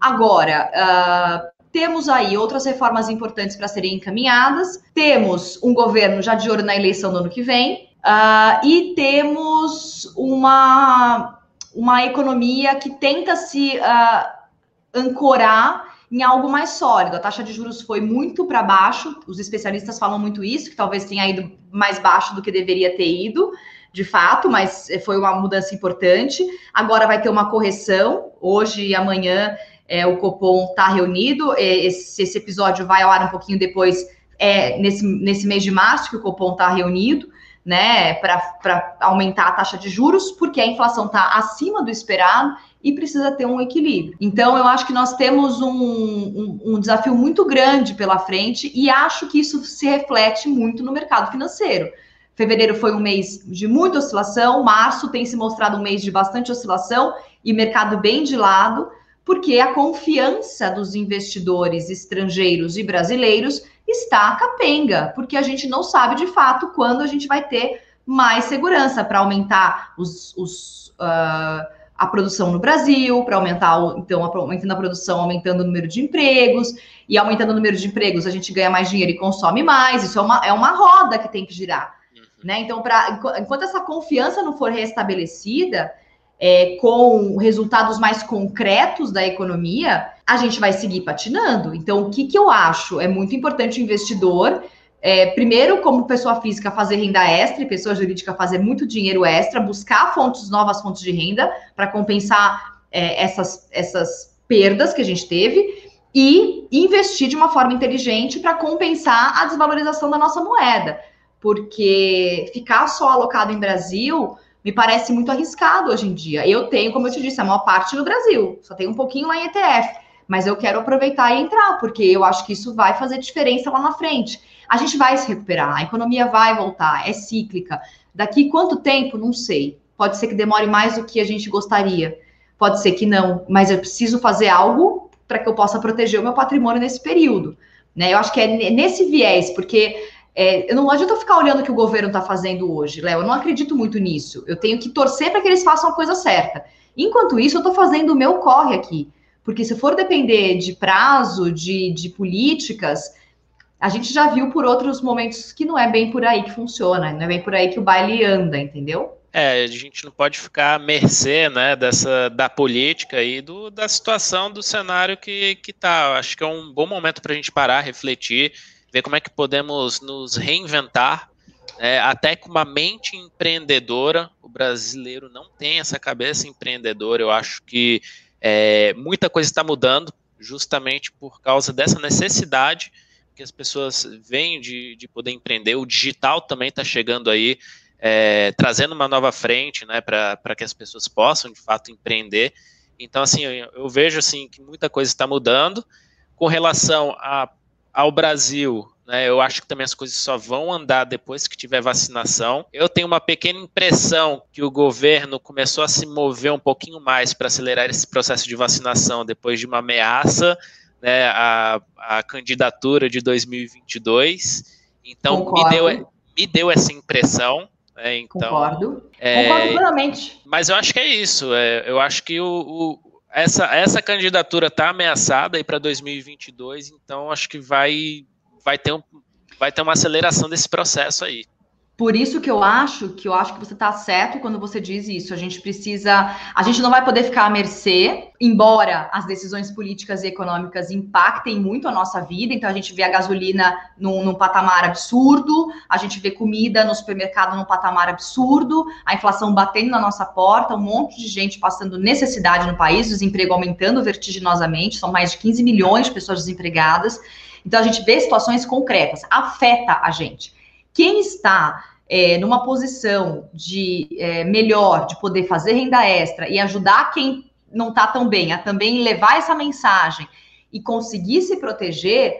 Agora, uh, temos aí outras reformas importantes para serem encaminhadas. Temos um governo já de olho na eleição do ano que vem. Uh, e temos uma, uma economia que tenta se uh, ancorar em algo mais sólido. A taxa de juros foi muito para baixo, os especialistas falam muito isso, que talvez tenha ido mais baixo do que deveria ter ido de fato, mas foi uma mudança importante. Agora vai ter uma correção. Hoje e amanhã é, o Copom está reunido. Esse, esse, episódio vai ao ar um pouquinho depois, é, nesse, nesse mês de março, que o Copom está reunido, né, para aumentar a taxa de juros, porque a inflação está acima do esperado e precisa ter um equilíbrio. Então, eu acho que nós temos um, um, um desafio muito grande pela frente e acho que isso se reflete muito no mercado financeiro. Fevereiro foi um mês de muita oscilação, março tem se mostrado um mês de bastante oscilação e mercado bem de lado, porque a confiança dos investidores estrangeiros e brasileiros está capenga, porque a gente não sabe de fato quando a gente vai ter mais segurança para aumentar os, os uh, a produção no Brasil, para aumentar, então, aumentando a produção, aumentando o número de empregos, e aumentando o número de empregos, a gente ganha mais dinheiro e consome mais. Isso é uma, é uma roda que tem que girar. Né? Então, pra, enquanto essa confiança não for restabelecida, é, com resultados mais concretos da economia, a gente vai seguir patinando. Então, o que, que eu acho? É muito importante o investidor, é, primeiro, como pessoa física, fazer renda extra e pessoa jurídica fazer muito dinheiro extra, buscar fontes, novas fontes de renda para compensar é, essas, essas perdas que a gente teve e investir de uma forma inteligente para compensar a desvalorização da nossa moeda porque ficar só alocado em Brasil me parece muito arriscado hoje em dia. Eu tenho, como eu te disse, a maior parte no Brasil, só tem um pouquinho lá em ETF, mas eu quero aproveitar e entrar, porque eu acho que isso vai fazer diferença lá na frente. A gente vai se recuperar, a economia vai voltar, é cíclica. Daqui quanto tempo? Não sei. Pode ser que demore mais do que a gente gostaria, pode ser que não, mas eu preciso fazer algo para que eu possa proteger o meu patrimônio nesse período. Né? Eu acho que é nesse viés, porque é, eu não adianta ficar olhando o que o governo está fazendo hoje, Léo. Eu não acredito muito nisso. Eu tenho que torcer para que eles façam a coisa certa. Enquanto isso, eu estou fazendo o meu corre aqui. Porque se for depender de prazo, de, de políticas, a gente já viu por outros momentos que não é bem por aí que funciona, não é bem por aí que o baile anda, entendeu? É, a gente não pode ficar à mercê né, dessa, da política e do, da situação do cenário que, que tá. Acho que é um bom momento para a gente parar, refletir ver como é que podemos nos reinventar, é, até com uma mente empreendedora. O brasileiro não tem essa cabeça empreendedora. Eu acho que é, muita coisa está mudando, justamente por causa dessa necessidade que as pessoas veem de, de poder empreender. O digital também está chegando aí, é, trazendo uma nova frente, né, para que as pessoas possam de fato empreender. Então, assim, eu, eu vejo assim que muita coisa está mudando com relação a ao Brasil, né, eu acho que também as coisas só vão andar depois que tiver vacinação. Eu tenho uma pequena impressão que o governo começou a se mover um pouquinho mais para acelerar esse processo de vacinação depois de uma ameaça né, a candidatura de 2022. Então, me deu, me deu essa impressão. Né, então, Concordo. É, Concordo plenamente. Mas eu acho que é isso. É, eu acho que o, o essa, essa candidatura está ameaçada aí para 2022, então acho que vai, vai, ter um, vai ter uma aceleração desse processo aí. Por isso que eu acho que eu acho que você está certo quando você diz isso. A gente precisa, a gente não vai poder ficar à mercê, embora as decisões políticas e econômicas impactem muito a nossa vida. Então a gente vê a gasolina num, num patamar absurdo, a gente vê comida no supermercado num patamar absurdo, a inflação batendo na nossa porta, um monte de gente passando necessidade no país, desemprego aumentando vertiginosamente, são mais de 15 milhões de pessoas desempregadas. Então a gente vê situações concretas, afeta a gente. Quem está é, numa posição de é, melhor, de poder fazer renda extra e ajudar quem não está tão bem a também levar essa mensagem e conseguir se proteger,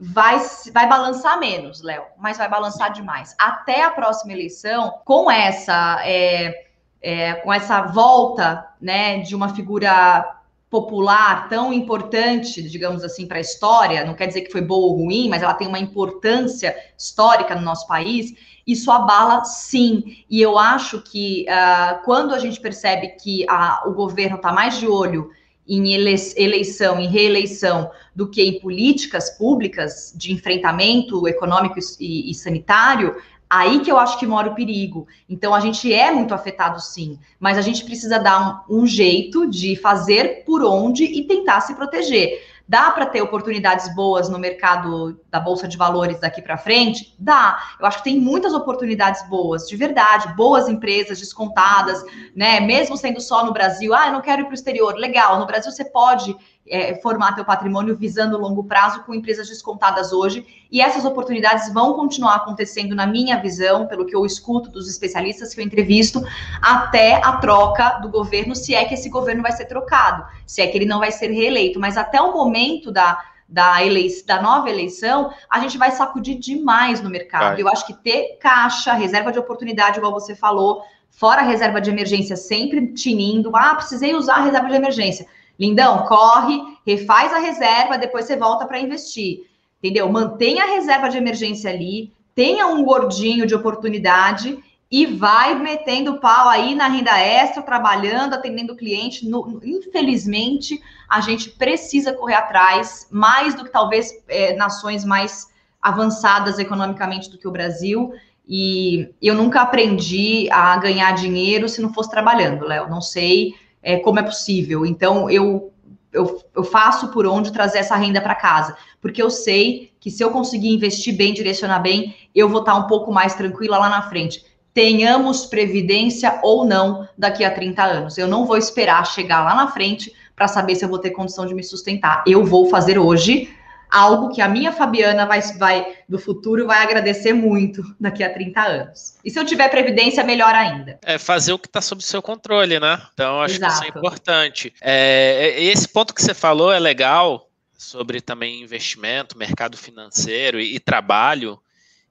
vai, vai balançar menos, Léo, mas vai balançar demais. Até a próxima eleição, com essa, é, é com essa volta né, de uma figura popular tão importante, digamos assim, para a história, não quer dizer que foi boa ou ruim, mas ela tem uma importância histórica no nosso país, isso abala sim. E eu acho que uh, quando a gente percebe que a, o governo está mais de olho em eleição, em reeleição, do que em políticas públicas de enfrentamento econômico e, e sanitário, Aí que eu acho que mora o perigo. Então a gente é muito afetado, sim, mas a gente precisa dar um, um jeito de fazer por onde e tentar se proteger. Dá para ter oportunidades boas no mercado da bolsa de valores daqui para frente? Dá. Eu acho que tem muitas oportunidades boas, de verdade, boas empresas descontadas, né? Mesmo sendo só no Brasil, ah, eu não quero ir para o exterior. Legal, no Brasil você pode é, formar teu patrimônio visando longo prazo com empresas descontadas hoje. E essas oportunidades vão continuar acontecendo, na minha visão, pelo que eu escuto dos especialistas que eu entrevisto, até a troca do governo, se é que esse governo vai ser trocado, se é que ele não vai ser reeleito. Mas até o momento da, da, eleição, da nova eleição, a gente vai sacudir demais no mercado. Vai. Eu acho que ter caixa, reserva de oportunidade, igual você falou, fora a reserva de emergência sempre tinindo, ah, precisei usar a reserva de emergência Lindão, corre, refaz a reserva, depois você volta para investir. Entendeu? Mantenha a reserva de emergência ali, tenha um gordinho de oportunidade e vai metendo pau aí na renda extra, trabalhando, atendendo o cliente. No, infelizmente, a gente precisa correr atrás, mais do que talvez é, nações mais avançadas economicamente do que o Brasil. E eu nunca aprendi a ganhar dinheiro se não fosse trabalhando, Léo. Não sei é, como é possível. Então, eu, eu, eu faço por onde trazer essa renda para casa, porque eu sei que se eu conseguir investir bem, direcionar bem, eu vou estar um pouco mais tranquila lá na frente. Tenhamos previdência ou não daqui a 30 anos. Eu não vou esperar chegar lá na frente para saber se eu vou ter condição de me sustentar. Eu vou fazer hoje algo que a minha Fabiana vai, vai do futuro vai agradecer muito daqui a 30 anos. E se eu tiver previdência, melhor ainda. É fazer o que está sob seu controle, né? Então, acho Exato. que isso é importante. É, esse ponto que você falou é legal sobre também investimento, mercado financeiro e, e trabalho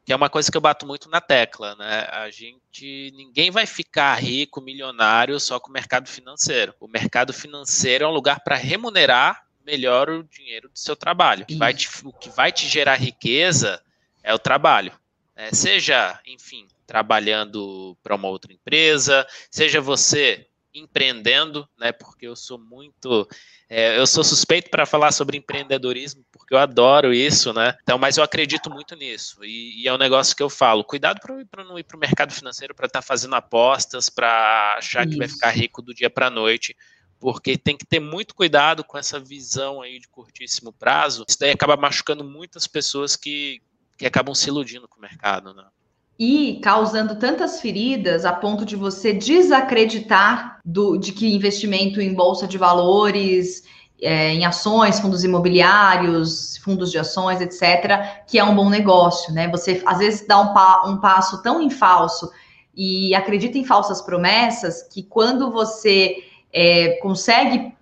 que é uma coisa que eu bato muito na tecla, né? A gente, ninguém vai ficar rico, milionário só com o mercado financeiro. O mercado financeiro é um lugar para remunerar melhor o dinheiro do seu trabalho. O que vai te, o que vai te gerar riqueza é o trabalho. Né? Seja, enfim, trabalhando para uma outra empresa, seja você empreendendo, né? Porque eu sou muito, é, eu sou suspeito para falar sobre empreendedorismo, porque eu adoro isso, né? Então, mas eu acredito muito nisso e, e é um negócio que eu falo. Cuidado para não ir para o mercado financeiro para estar tá fazendo apostas, para achar isso. que vai ficar rico do dia para a noite porque tem que ter muito cuidado com essa visão aí de curtíssimo prazo. Isso daí acaba machucando muitas pessoas que, que acabam se iludindo com o mercado, né? E causando tantas feridas a ponto de você desacreditar do, de que investimento em bolsa de valores, é, em ações, fundos imobiliários, fundos de ações, etc., que é um bom negócio, né? Você às vezes dá um, pa, um passo tão em falso e acredita em falsas promessas que quando você é, consegue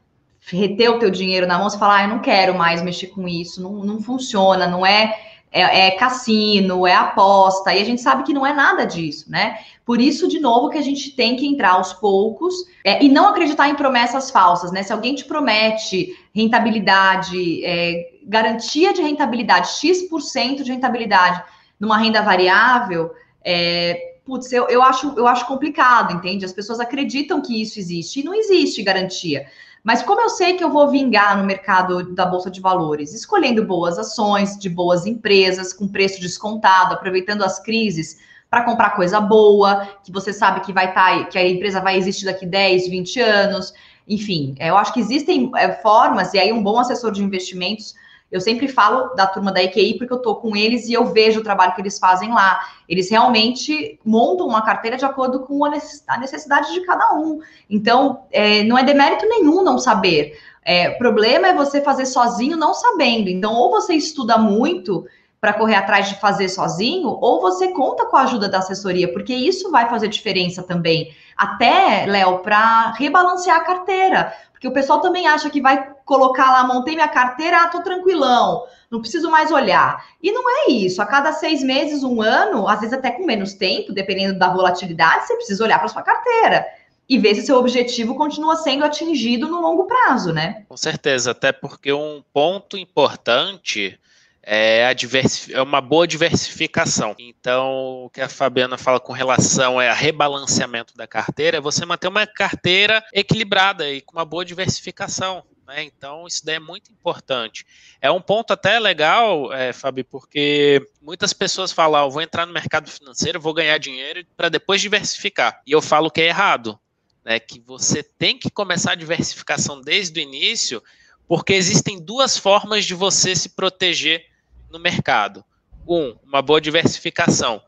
reter o teu dinheiro na mão, você fala, ah, eu não quero mais mexer com isso, não, não funciona, não é, é, é, cassino, é aposta, e a gente sabe que não é nada disso, né? Por isso, de novo, que a gente tem que entrar aos poucos é, e não acreditar em promessas falsas, né? Se alguém te promete rentabilidade, é, garantia de rentabilidade, X% de rentabilidade numa renda variável, é, putz, eu, eu, acho, eu acho complicado, entende? As pessoas acreditam que isso existe e não existe garantia. Mas como eu sei que eu vou vingar no mercado da Bolsa de Valores? Escolhendo boas ações de boas empresas, com preço descontado, aproveitando as crises para comprar coisa boa, que você sabe que vai estar, tá, que a empresa vai existir daqui 10, 20 anos. Enfim, eu acho que existem é, formas, e aí um bom assessor de investimentos eu sempre falo da turma da EQI porque eu tô com eles e eu vejo o trabalho que eles fazem lá. Eles realmente montam uma carteira de acordo com a necessidade de cada um. Então, é, não é demérito nenhum não saber. É, o problema é você fazer sozinho não sabendo. Então, ou você estuda muito para correr atrás de fazer sozinho, ou você conta com a ajuda da assessoria, porque isso vai fazer diferença também. Até, Léo, para rebalancear a carteira. Porque o pessoal também acha que vai colocar lá, montei minha carteira, ah, tô tranquilão, não preciso mais olhar. E não é isso. A cada seis meses, um ano, às vezes até com menos tempo, dependendo da volatilidade, você precisa olhar para sua carteira e ver se seu objetivo continua sendo atingido no longo prazo, né? Com certeza, até porque um ponto importante é, é uma boa diversificação. Então, o que a Fabiana fala com relação é a rebalanceamento da carteira, é você manter uma carteira equilibrada e com uma boa diversificação. Né? Então, isso daí é muito importante. É um ponto até legal, é, Fabi, porque muitas pessoas falam: ah, vou entrar no mercado financeiro, vou ganhar dinheiro para depois diversificar. E eu falo que é errado, né? que você tem que começar a diversificação desde o início, porque existem duas formas de você se proteger no mercado. Um, uma boa diversificação.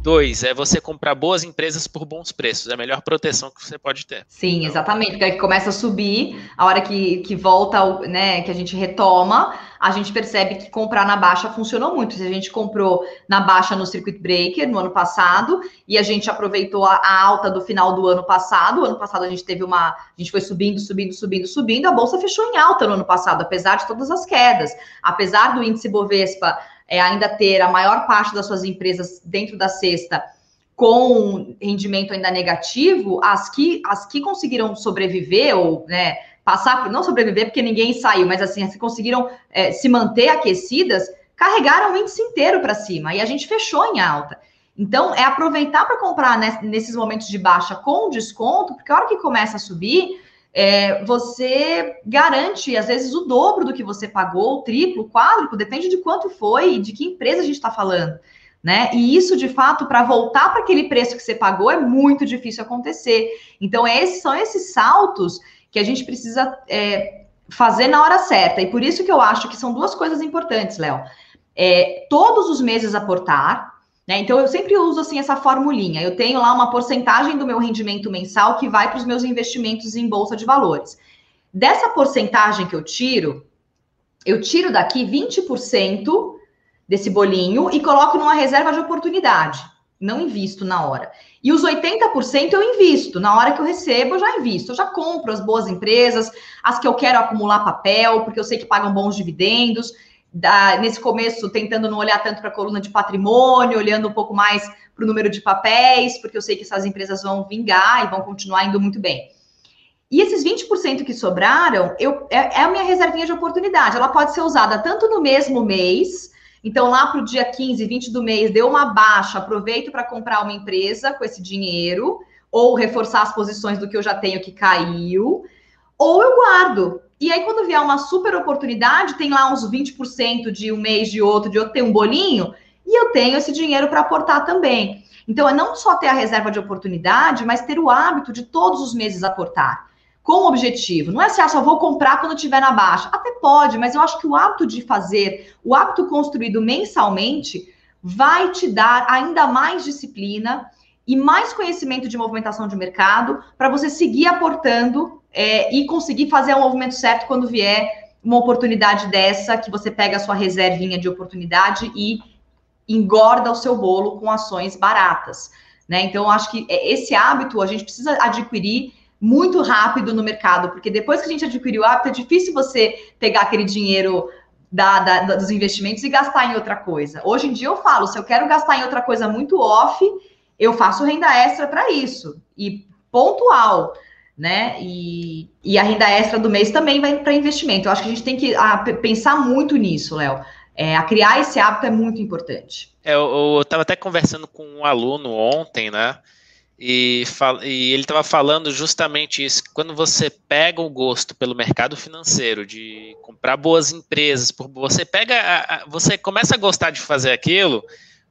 Dois, é você comprar boas empresas por bons preços. É a melhor proteção que você pode ter. Sim, exatamente. Porque aí começa a subir, a hora que, que volta, né, que a gente retoma, a gente percebe que comprar na baixa funcionou muito. Se a gente comprou na baixa no Circuit Breaker no ano passado, e a gente aproveitou a, a alta do final do ano passado. O ano passado a gente teve uma. A gente foi subindo, subindo, subindo, subindo. A bolsa fechou em alta no ano passado, apesar de todas as quedas. Apesar do índice Bovespa é, ainda ter a maior parte das suas empresas dentro da cesta com rendimento ainda negativo, as que, as que conseguiram sobreviver ou né, passar, não sobreviver porque ninguém saiu, mas assim, as que conseguiram é, se manter aquecidas, carregaram o índice inteiro para cima e a gente fechou em alta. Então, é aproveitar para comprar nesses momentos de baixa com desconto, porque a hora que começa a subir, é, você garante, às vezes, o dobro do que você pagou, o triplo, o quádruplo, depende de quanto foi e de que empresa a gente está falando. Né? E isso, de fato, para voltar para aquele preço que você pagou, é muito difícil acontecer. Então, esses são esses saltos que a gente precisa é, fazer na hora certa. E por isso que eu acho que são duas coisas importantes, Léo. É, todos os meses aportar, né? Então, eu sempre uso assim essa formulinha. Eu tenho lá uma porcentagem do meu rendimento mensal que vai para os meus investimentos em bolsa de valores. Dessa porcentagem que eu tiro, eu tiro daqui 20% desse bolinho e coloco numa reserva de oportunidade. Não invisto na hora. E os 80% eu invisto. Na hora que eu recebo, eu já invisto. Eu já compro as boas empresas, as que eu quero acumular papel, porque eu sei que pagam bons dividendos da, nesse começo tentando não olhar tanto para a coluna de patrimônio, olhando um pouco mais para o número de papéis, porque eu sei que essas empresas vão vingar e vão continuar indo muito bem. E esses 20% que sobraram, eu, é, é, a minha reservinha de oportunidade. Ela pode ser usada tanto no mesmo mês, então lá para o dia 15, 20 do mês, deu uma baixa, aproveito para comprar uma empresa com esse dinheiro, ou reforçar as posições do que eu já tenho que caiu, ou eu guardo. E aí, quando vier uma super oportunidade, tem lá uns 20% de um mês, de outro, de outro, tem um bolinho, e eu tenho esse dinheiro para aportar também. Então, é não só ter a reserva de oportunidade, mas ter o hábito de todos os meses aportar. Com o objetivo. Não é assim, ah, só vou comprar quando estiver na baixa. Até pode, mas eu acho que o hábito de fazer, o hábito construído mensalmente, vai te dar ainda mais disciplina e mais conhecimento de movimentação de mercado para você seguir aportando é, e conseguir fazer o movimento certo quando vier uma oportunidade dessa, que você pega a sua reservinha de oportunidade e engorda o seu bolo com ações baratas. Né? Então, acho que é, esse hábito a gente precisa adquirir muito rápido no mercado, porque depois que a gente adquiriu o hábito, é difícil você pegar aquele dinheiro da, da, dos investimentos e gastar em outra coisa. Hoje em dia eu falo, se eu quero gastar em outra coisa muito off, eu faço renda extra para isso e pontual, né? E, e a renda extra do mês também vai para investimento. Eu acho que a gente tem que a, ah, pensar muito nisso, Léo. É, a criar esse hábito é muito importante. É, eu estava até conversando com um aluno ontem, né? E, e, ele estava falando justamente isso. Quando você pega o gosto pelo mercado financeiro, de comprar boas empresas, você pega, você começa a gostar de fazer aquilo,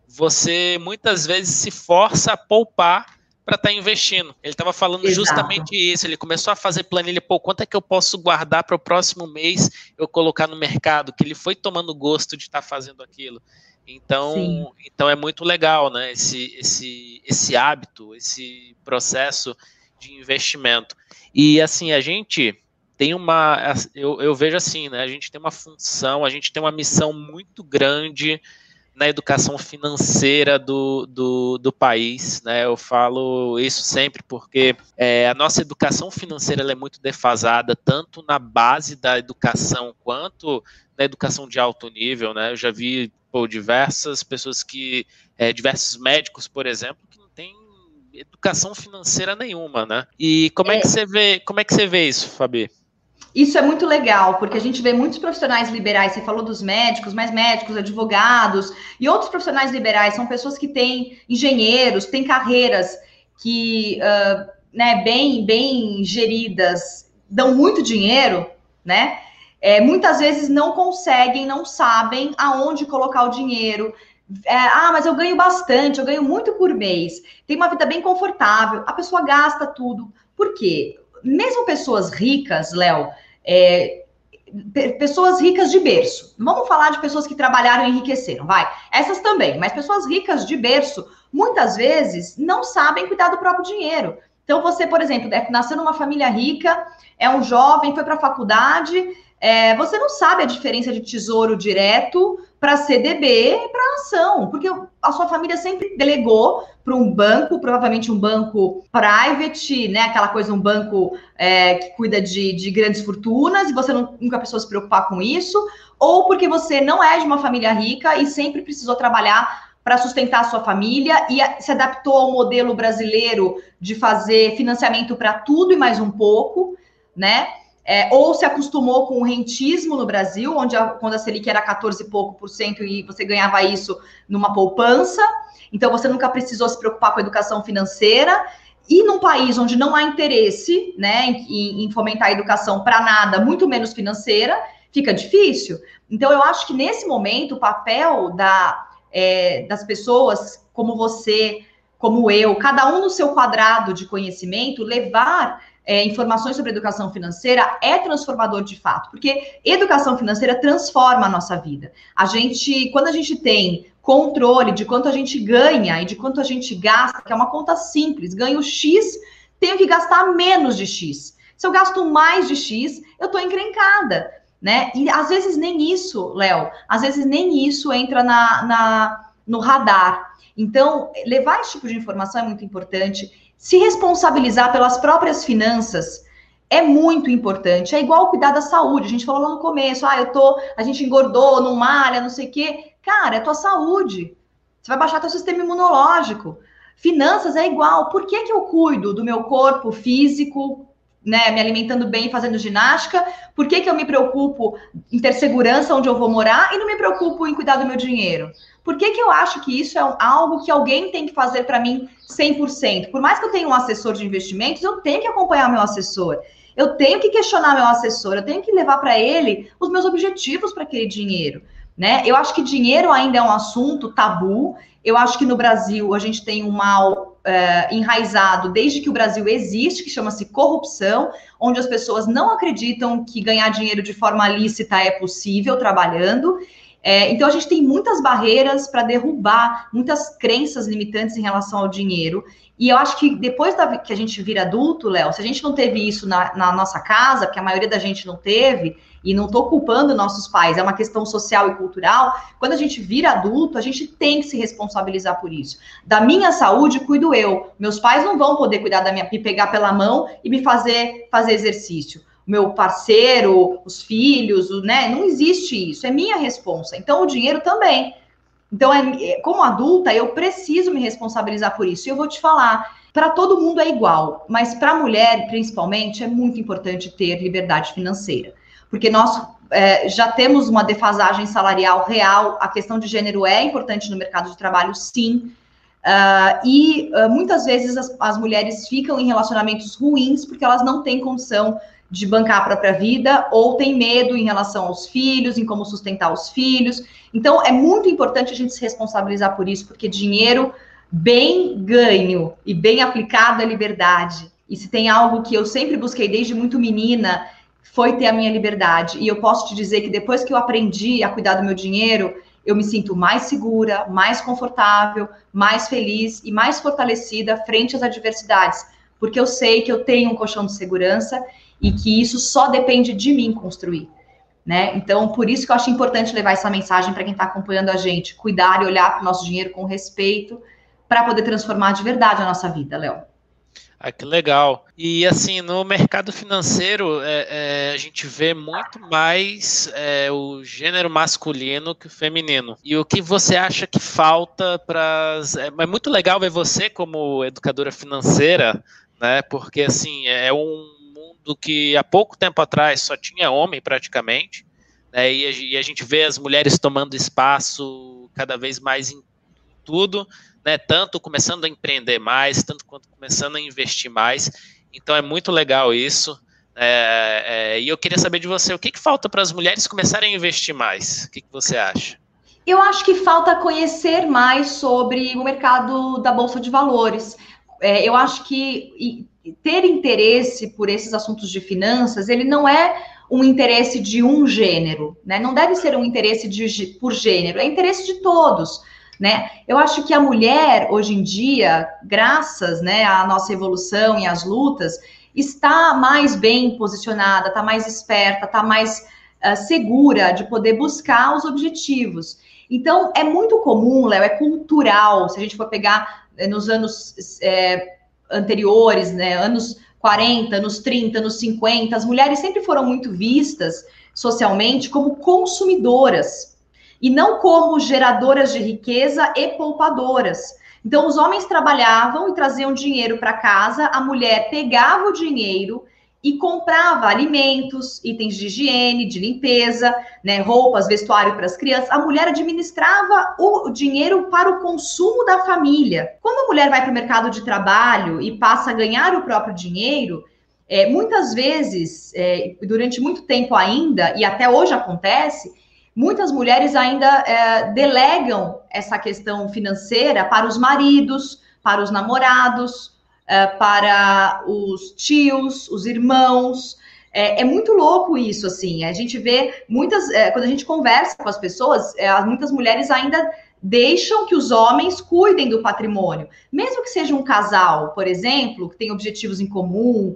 você muitas vezes se força a poupar para estar tá investindo. Ele estava falando Exato. justamente isso. Ele começou a fazer planilha, pô, quanto é que eu posso guardar para o próximo mês eu colocar no mercado? Que ele foi tomando gosto de estar tá fazendo aquilo. Então, então é muito legal, né? Esse, esse, esse hábito, esse processo de investimento. E assim, a gente tem uma. Eu, eu vejo assim, né? A gente tem uma função, a gente tem uma missão muito grande na educação financeira do, do, do país, né? Eu falo isso sempre porque é, a nossa educação financeira é muito defasada, tanto na base da educação quanto na educação de alto nível, né? Eu já vi pô, diversas pessoas que, é, diversos médicos, por exemplo, que não têm educação financeira nenhuma, né? E como é, é que você vê, como é que você vê isso, Fabi? Isso é muito legal, porque a gente vê muitos profissionais liberais, você falou dos médicos, mas médicos, advogados e outros profissionais liberais são pessoas que têm engenheiros, têm carreiras que, uh, né, bem, bem geridas, dão muito dinheiro, né? é, muitas vezes não conseguem, não sabem aonde colocar o dinheiro. É, ah, mas eu ganho bastante, eu ganho muito por mês, tem uma vida bem confortável, a pessoa gasta tudo. Por quê? Mesmo pessoas ricas, Léo, é, pessoas ricas de berço. Vamos falar de pessoas que trabalharam e enriqueceram, vai. Essas também, mas pessoas ricas de berço, muitas vezes não sabem cuidar do próprio dinheiro. Então, você, por exemplo, nasceu numa família rica, é um jovem, foi para a faculdade, é, você não sabe a diferença de tesouro direto para CDB e para ação, porque a sua família sempre delegou para um banco, provavelmente um banco private, né? Aquela coisa, um banco é, que cuida de, de, grandes fortunas, e você não, nunca precisou se preocupar com isso, ou porque você não é de uma família rica e sempre precisou trabalhar para sustentar a sua família e se adaptou ao modelo brasileiro de fazer financiamento para tudo e mais um pouco, né? É, ou se acostumou com o rentismo no Brasil, onde a, quando a Selic era 14 e pouco por cento e você ganhava isso numa poupança, então você nunca precisou se preocupar com a educação financeira. E num país onde não há interesse né, em, em fomentar a educação para nada, muito menos financeira, fica difícil. Então, eu acho que nesse momento o papel da, é, das pessoas como você, como eu, cada um no seu quadrado de conhecimento, levar é, informações sobre educação financeira é transformador de fato, porque educação financeira transforma a nossa vida. A gente, quando a gente tem controle de quanto a gente ganha e de quanto a gente gasta, que é uma conta simples, ganho X, tenho que gastar menos de X. Se eu gasto mais de X, eu estou encrencada, né? E às vezes nem isso, Léo, às vezes nem isso entra na, na, no radar. Então, levar esse tipo de informação é muito importante se responsabilizar pelas próprias finanças é muito importante. É igual cuidar da saúde. A gente falou lá no começo, ah, eu tô, a gente engordou, não malha, não sei o quê. Cara, é tua saúde. Você vai baixar teu sistema imunológico. Finanças é igual. Por que, que eu cuido do meu corpo físico, né, me alimentando bem, fazendo ginástica? Por que, que eu me preocupo em ter segurança onde eu vou morar e não me preocupo em cuidar do meu dinheiro? Por que, que eu acho que isso é algo que alguém tem que fazer para mim 100%? Por mais que eu tenha um assessor de investimentos, eu tenho que acompanhar meu assessor. Eu tenho que questionar meu assessor, eu tenho que levar para ele os meus objetivos para aquele dinheiro. Né? Eu acho que dinheiro ainda é um assunto tabu. Eu acho que no Brasil a gente tem um mal uh, enraizado desde que o Brasil existe, que chama-se corrupção, onde as pessoas não acreditam que ganhar dinheiro de forma lícita é possível trabalhando. É, então, a gente tem muitas barreiras para derrubar, muitas crenças limitantes em relação ao dinheiro. E eu acho que depois da, que a gente vira adulto, Léo, se a gente não teve isso na, na, nossa casa, porque a maioria da gente não teve, e não estou culpando nossos pais, é uma questão social e cultural, quando a gente vira adulto, a gente tem que se responsabilizar por isso. Da minha saúde, cuido eu. Meus pais não vão poder cuidar da minha, me pegar pela mão e me fazer fazer exercício. meu parceiro, os filhos, né? Não existe isso, é minha responsa. Então, o dinheiro também. Então, é, como adulta, eu preciso me responsabilizar por isso. E eu vou te falar, para todo mundo é igual, mas para a mulher, principalmente, é muito importante ter liberdade financeira. Porque nós é, já temos uma defasagem salarial real, a questão de gênero é importante no mercado de trabalho, sim. Uh, e uh, muitas vezes as, as mulheres ficam em relacionamentos ruins porque elas não têm condição de bancar a própria vida ou têm medo em relação aos filhos, em como sustentar os filhos. Então, é muito importante a gente se responsabilizar por isso, porque dinheiro bem ganho e bem aplicado é liberdade. E se tem algo que eu sempre busquei desde muito menina, foi ter a minha liberdade. E eu posso te dizer que depois que eu aprendi a cuidar do meu dinheiro, eu me sinto mais segura, mais confortável, mais feliz e mais fortalecida frente às adversidades, porque eu sei que eu tenho um colchão de segurança e que isso só depende de mim construir. Né? Então, por isso que eu acho importante levar essa mensagem para quem está acompanhando a gente, cuidar e olhar para o nosso dinheiro com respeito para poder transformar de verdade a nossa vida, Léo. Ah, que legal. E assim, no mercado financeiro, é, é, a gente vê muito mais é, o gênero masculino que o feminino. E o que você acha que falta para. É, é muito legal ver você como educadora financeira, né? Porque assim, é um mundo que há pouco tempo atrás só tinha homem praticamente. Né, e, a, e a gente vê as mulheres tomando espaço cada vez mais em tudo né, tanto começando a empreender mais, tanto quanto começando a investir mais. Então é muito legal isso. É, é, e eu queria saber de você, o que, que falta para as mulheres começarem a investir mais? O que, que você acha? Eu acho que falta conhecer mais sobre o mercado da Bolsa de Valores. É, eu acho que ter interesse por esses assuntos de finanças, ele não é um interesse de um gênero, né? Não deve ser um interesse de, por gênero, é interesse de todos né? Eu acho que a mulher hoje em dia, graças, né, à nossa evolução e às lutas, está mais bem posicionada, está mais esperta, está mais uh, segura de poder buscar os objetivos. Então, é muito comum, Léo, é cultural, se a gente for pegar eh, nos anos é, anteriores, né, anos 40, anos 30, anos 50, as mulheres sempre foram muito vistas socialmente como consumidoras, e não como geradoras de riqueza e poupadoras. Então, os homens trabalhavam e traziam dinheiro para casa, a mulher pegava o dinheiro e comprava alimentos, itens de higiene, de limpeza, né, roupas, vestuário para as crianças. A mulher administrava o dinheiro para o consumo da família. Quando a mulher vai para o mercado de trabalho e passa a ganhar o próprio dinheiro, é, muitas vezes, é, durante muito tempo ainda, e até hoje acontece, muitas mulheres ainda é, delegam essa questão financeira para os maridos, para os namorados, é, para os tios, os irmãos. É, é, muito louco isso, assim. A gente vê muitas, é, quando a gente conversa com as pessoas, muitas mulheres ainda deixam que os homens cuidem do patrimônio. Mesmo que seja um casal, por exemplo, que tem objetivos em comum,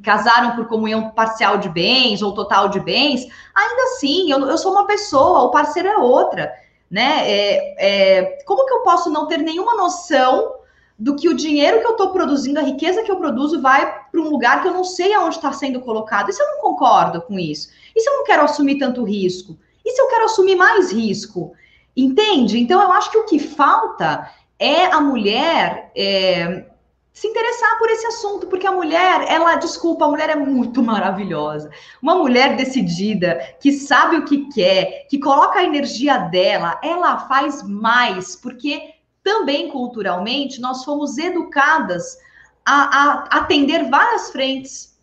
casaram por comunhão parcial de bens ou total de bens, ainda assim, eu, eu sou uma pessoa, o parceiro é outra. Né? É, é, como que eu posso não ter nenhuma noção do que o dinheiro que eu estou produzindo, a riqueza que eu produzo, vai para um lugar que eu não sei aonde está sendo colocado? E se eu não concordo com isso? E se eu não quero assumir tanto risco? E se eu quero assumir mais risco? Entende? Então, eu acho que o que falta é a mulher é, se interessar por esse assunto, porque a mulher, ela, desculpa, a mulher é muito [laughs] maravilhosa. Uma mulher decidida, que sabe o que quer, que coloca a energia dela, ela faz mais, porque também culturalmente nós fomos educadas a, a atender várias frentes.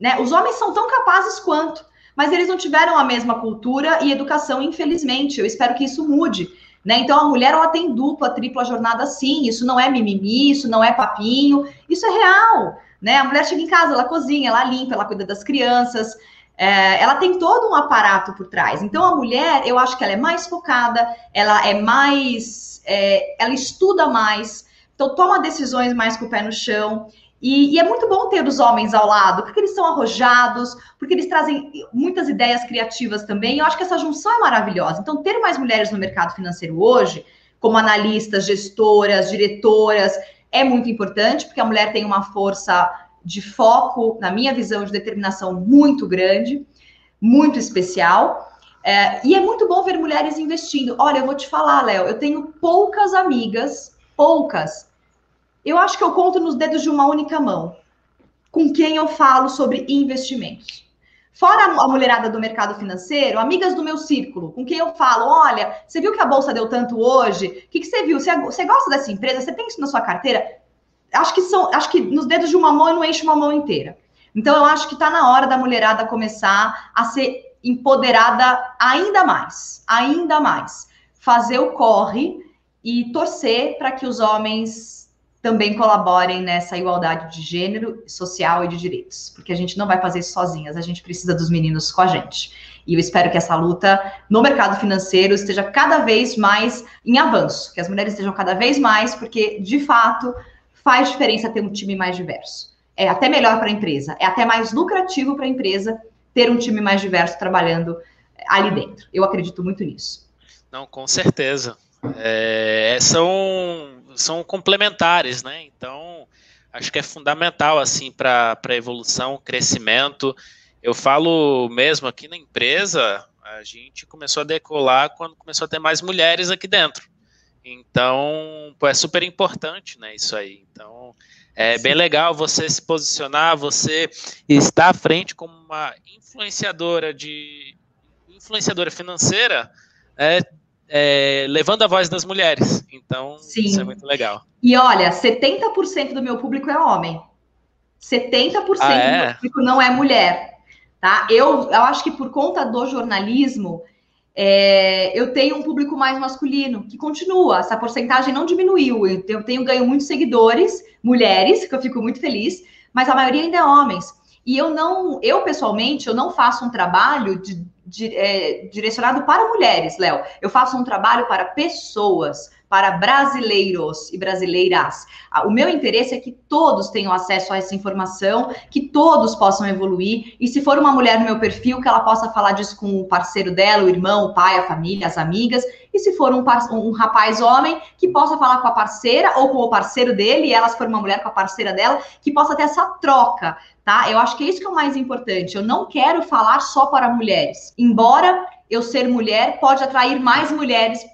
Né? Os homens são tão capazes quanto mas eles não tiveram a mesma cultura e educação, infelizmente. Eu espero que isso mude. Né? Então, a mulher ela tem dupla, tripla jornada sim. Isso não é mimimi, isso não é papinho, isso é real. Né? A mulher chega em casa, ela cozinha, ela limpa, ela cuida das crianças. É, ela tem todo um aparato por trás. Então, a mulher, eu acho que ela é mais focada, ela é mais. É, ela estuda mais, então toma decisões mais com o pé no chão. E, e, é muito bom ter os homens ao lado, porque eles são arrojados, porque eles trazem muitas ideias criativas também. Eu acho que essa junção é maravilhosa. Então, ter mais mulheres no mercado financeiro hoje, como analistas, gestoras, diretoras, é muito importante, porque a mulher tem uma força de foco, na minha visão, de determinação muito grande, muito especial. É, e é muito bom ver mulheres investindo. Olha, eu vou te falar, Léo, eu tenho poucas amigas, poucas. Eu acho que eu conto nos dedos de uma única mão com quem eu falo sobre investimentos. Fora a mulherada do mercado financeiro, amigas do meu círculo, com quem eu falo, olha, você viu que a bolsa deu tanto hoje? O que, que você viu? Você, você gosta dessa empresa? Você tem isso na sua carteira? Acho que são, acho que nos dedos de uma mão eu não enche uma mão inteira. Então eu acho que está na hora da mulherada começar a ser empoderada ainda mais, ainda mais. Fazer o corre e torcer para que os homens também colaborem nessa igualdade de gênero, social e de direitos, porque a gente não vai fazer isso sozinhas, a gente precisa dos meninos com a gente. E eu espero que essa luta no mercado financeiro esteja cada vez mais em avanço, que as mulheres estejam cada vez mais, porque de fato faz diferença ter um time mais diverso. É até melhor para a empresa, é até mais lucrativo para a empresa ter um time mais diverso trabalhando ali dentro. Eu acredito muito nisso. Não, com certeza. É, são, são complementares, né? Então, acho que é fundamental, assim, para a evolução, crescimento. Eu falo mesmo aqui na empresa, a gente começou a decolar quando começou a ter mais mulheres aqui dentro. Então, pô, é super importante, né, isso aí. Então, é Sim. bem legal você se posicionar, você estar à frente como uma influenciadora de influenciadora financeira, é, é, levando a voz das mulheres. Então, Sim. isso é muito legal. E olha, 70% do meu público é homem. 70% ah, é? do meu público não é mulher. Tá? Eu, eu acho que por conta do jornalismo, é, eu tenho um público mais masculino, que continua, essa porcentagem não diminuiu. Eu, eu tenho ganho muitos seguidores, mulheres, que eu fico muito feliz, mas a maioria ainda é homens. E eu não, eu pessoalmente, eu não faço um trabalho de, de, é, direcionado para mulheres, Léo. Eu faço um trabalho para pessoas para brasileiros e brasileiras. O meu interesse é que todos tenham acesso a essa informação, que todos possam evoluir. E se for uma mulher no meu perfil, que ela possa falar disso com o parceiro dela, o irmão, o pai, a família, as amigas. E se for um, um rapaz homem, que possa falar com a parceira ou com o parceiro dele, e ela se for uma mulher com a parceira dela, que possa ter essa troca, tá? Eu acho que é isso que é o mais importante. Eu não quero falar só para mulheres. Embora eu ser mulher pode atrair mais mulheres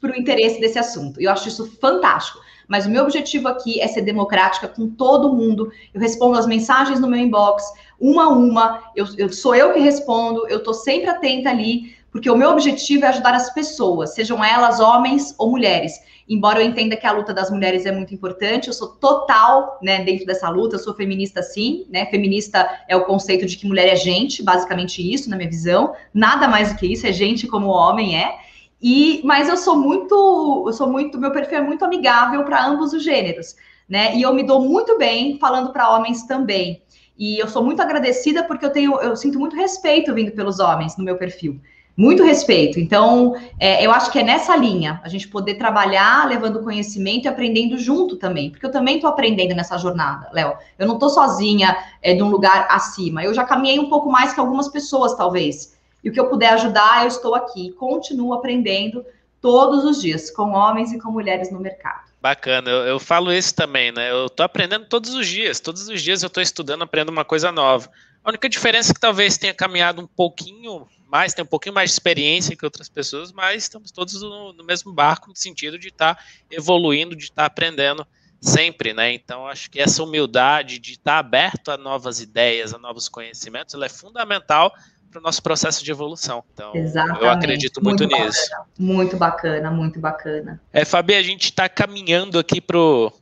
para o interesse desse assunto. Eu acho isso fantástico. Mas o meu objetivo aqui é ser democrática com todo mundo. Eu respondo as mensagens no meu inbox, uma a uma. Eu, eu sou eu que respondo, eu estou sempre atenta ali, porque o meu objetivo é ajudar as pessoas, sejam elas homens ou mulheres. Embora eu entenda que a luta das mulheres é muito importante, eu sou total, né, dentro dessa luta, eu sou feminista sim, né? Feminista é o conceito de que mulher é gente, basicamente isso, na minha visão. Nada mais do que isso, é gente como o homem é. E, mas eu sou muito, eu sou muito, meu perfil é muito amigável para ambos os gêneros, né? E eu me dou muito bem falando para homens também. E eu sou muito agradecida porque eu tenho, eu sinto muito respeito vindo pelos homens no meu perfil. Muito respeito. Então, é, eu acho que é nessa linha, a gente poder trabalhar levando conhecimento e aprendendo junto também. Porque eu também estou aprendendo nessa jornada, Léo. Eu não estou sozinha é, de um lugar acima. Eu já caminhei um pouco mais que algumas pessoas, talvez. E o que eu puder ajudar, eu estou aqui. Continuo aprendendo todos os dias, com homens e com mulheres no mercado. Bacana, eu, eu falo isso também, né? Eu estou aprendendo todos os dias. Todos os dias eu estou estudando, aprendendo uma coisa nova. A única diferença é que talvez tenha caminhado um pouquinho mais, tem um pouquinho mais de experiência que outras pessoas, mas estamos todos no, no mesmo barco no sentido de estar tá evoluindo, de estar tá aprendendo sempre, né? Então acho que essa humildade de estar tá aberto a novas ideias, a novos conhecimentos, ela é fundamental para o nosso processo de evolução. Então, Exatamente. eu acredito muito, muito nisso. Bacana. Muito bacana, muito bacana. É, Fabi, a gente está caminhando aqui para o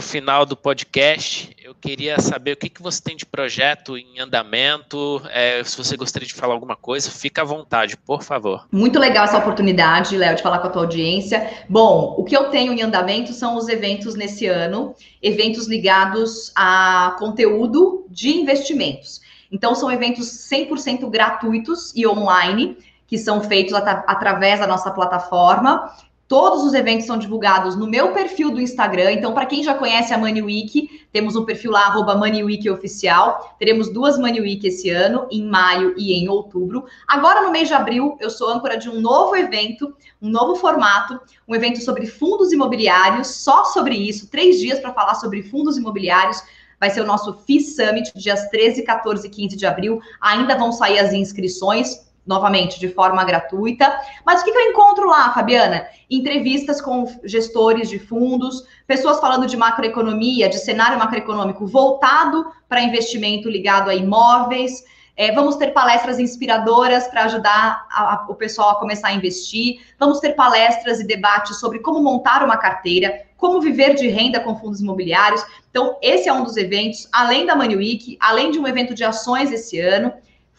final do podcast. Eu queria saber o que, que você tem de projeto em andamento. É, se você gostaria de falar alguma coisa, fica à vontade, por favor. Muito legal essa oportunidade, Léo, de falar com a tua audiência. Bom, o que eu tenho em andamento são os eventos nesse ano, eventos ligados a conteúdo de investimentos. Então, são eventos 100% gratuitos e online, que são feitos at através da nossa plataforma. Todos os eventos são divulgados no meu perfil do Instagram. Então, para quem já conhece a Money Week, temos um perfil lá, arroba Money Week Oficial. Teremos duas Money Week esse ano, em maio e em outubro. Agora, no mês de abril, eu sou âncora de um novo evento, um novo formato, um evento sobre fundos imobiliários, só sobre isso, três dias para falar sobre fundos imobiliários vai ser o nosso FI Summit, dias 13, 14 e 15 de abril. Ainda vão sair as inscrições novamente, de forma gratuita. Mas o que, que, eu encontro lá, Fabiana? Entrevistas com gestores de fundos, pessoas falando de macroeconomia, de cenário macroeconômico voltado para investimento ligado a imóveis. É, vamos ter palestras inspiradoras para ajudar a, a, o pessoal a começar a investir. Vamos ter palestras e debates sobre como montar uma carteira, como viver de renda com fundos imobiliários. Então, esse é um dos eventos, além da Money Week, além de um evento de ações esse ano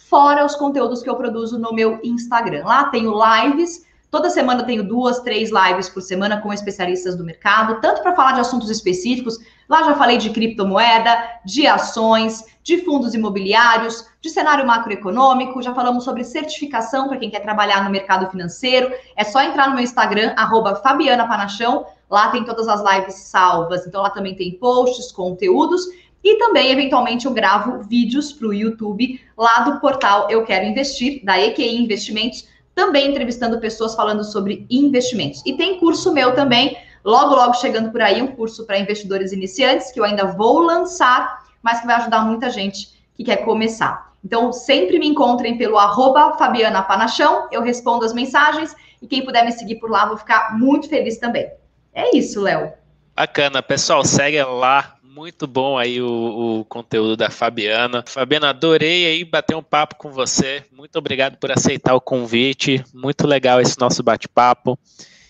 fora os conteúdos que eu produzo no meu Instagram. Lá tenho lives, toda semana tenho duas, três lives por semana com especialistas do mercado, tanto para falar de assuntos específicos, lá já falei de criptomoeda, de ações, de fundos imobiliários, de cenário macroeconômico, já falamos sobre certificação para quem quer trabalhar no mercado financeiro. É só entrar no meu Instagram, arroba Fabiana Panachão, lá tem todas as lives salvas, então lá também tem posts, conteúdos. E também, eventualmente, eu gravo vídeos para o YouTube lá do portal Eu Quero Investir, da EQI Investimentos, também entrevistando pessoas falando sobre investimentos. E tem curso meu também, logo, logo chegando por aí, um curso para investidores iniciantes, que eu ainda vou lançar, mas que vai ajudar muita gente que quer começar. Então, sempre me encontrem pelo arroba Fabiana Panachão, eu respondo as mensagens, e quem puder me seguir por lá, vou ficar muito feliz também. É isso, Léo. Bacana, pessoal, segue lá muito bom aí o, o, conteúdo da Fabiana. Fabiana, adorei aí bater um papo com você. Muito obrigado por aceitar o convite. Muito legal esse nosso bate-papo.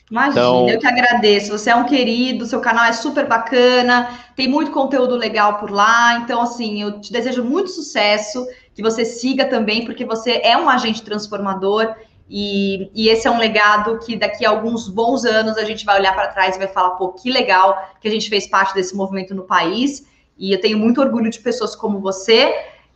Imagina, então... eu que agradeço. Você é um querido, seu canal é super bacana, tem muito conteúdo legal por lá. Então, assim, eu te desejo muito sucesso, que você siga também, porque você é um agente transformador e, e, esse é um legado que daqui a alguns bons anos a gente vai olhar para trás e vai falar, pô, que legal que a gente fez parte desse movimento no país. E eu tenho muito orgulho de pessoas como você,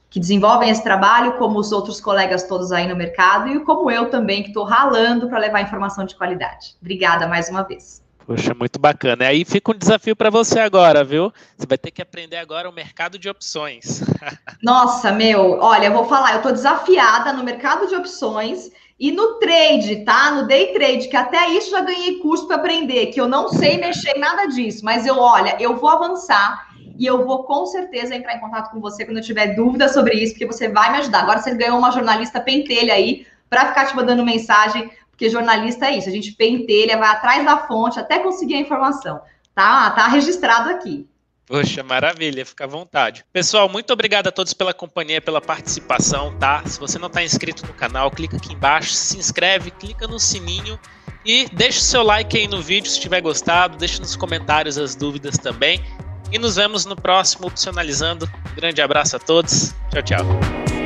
que desenvolvem esse trabalho, como os outros colegas todos aí no mercado, e como eu também, que estou ralando para levar informação de qualidade. Obrigada mais uma vez. Poxa, muito bacana. E aí fica um desafio para você agora, viu? Você vai ter que aprender agora o mercado de opções. [laughs] Nossa, meu, olha, eu vou falar, eu estou desafiada no mercado de opções e no trade, tá? No day trade, que até isso já ganhei curso para aprender, que eu não sei mexer em nada disso, mas eu, olha, eu vou avançar e eu vou com certeza entrar em contato com você quando eu tiver dúvida sobre isso, porque você vai me ajudar. Agora você ganhou uma jornalista pentelha aí para ficar te mandando mensagem, porque jornalista é isso, a gente pentelha, vai atrás da fonte até conseguir a informação. Tá? Tá registrado aqui. Poxa, maravilha, fica à vontade. Pessoal, muito obrigado a todos pela companhia, pela participação, tá? Se você não está inscrito no canal, clica aqui embaixo, se inscreve, clica no sininho e deixa o seu like aí no vídeo se tiver gostado, deixa nos comentários as dúvidas também. E nos vemos no próximo Opcionalizando. Grande abraço a todos. Tchau, tchau.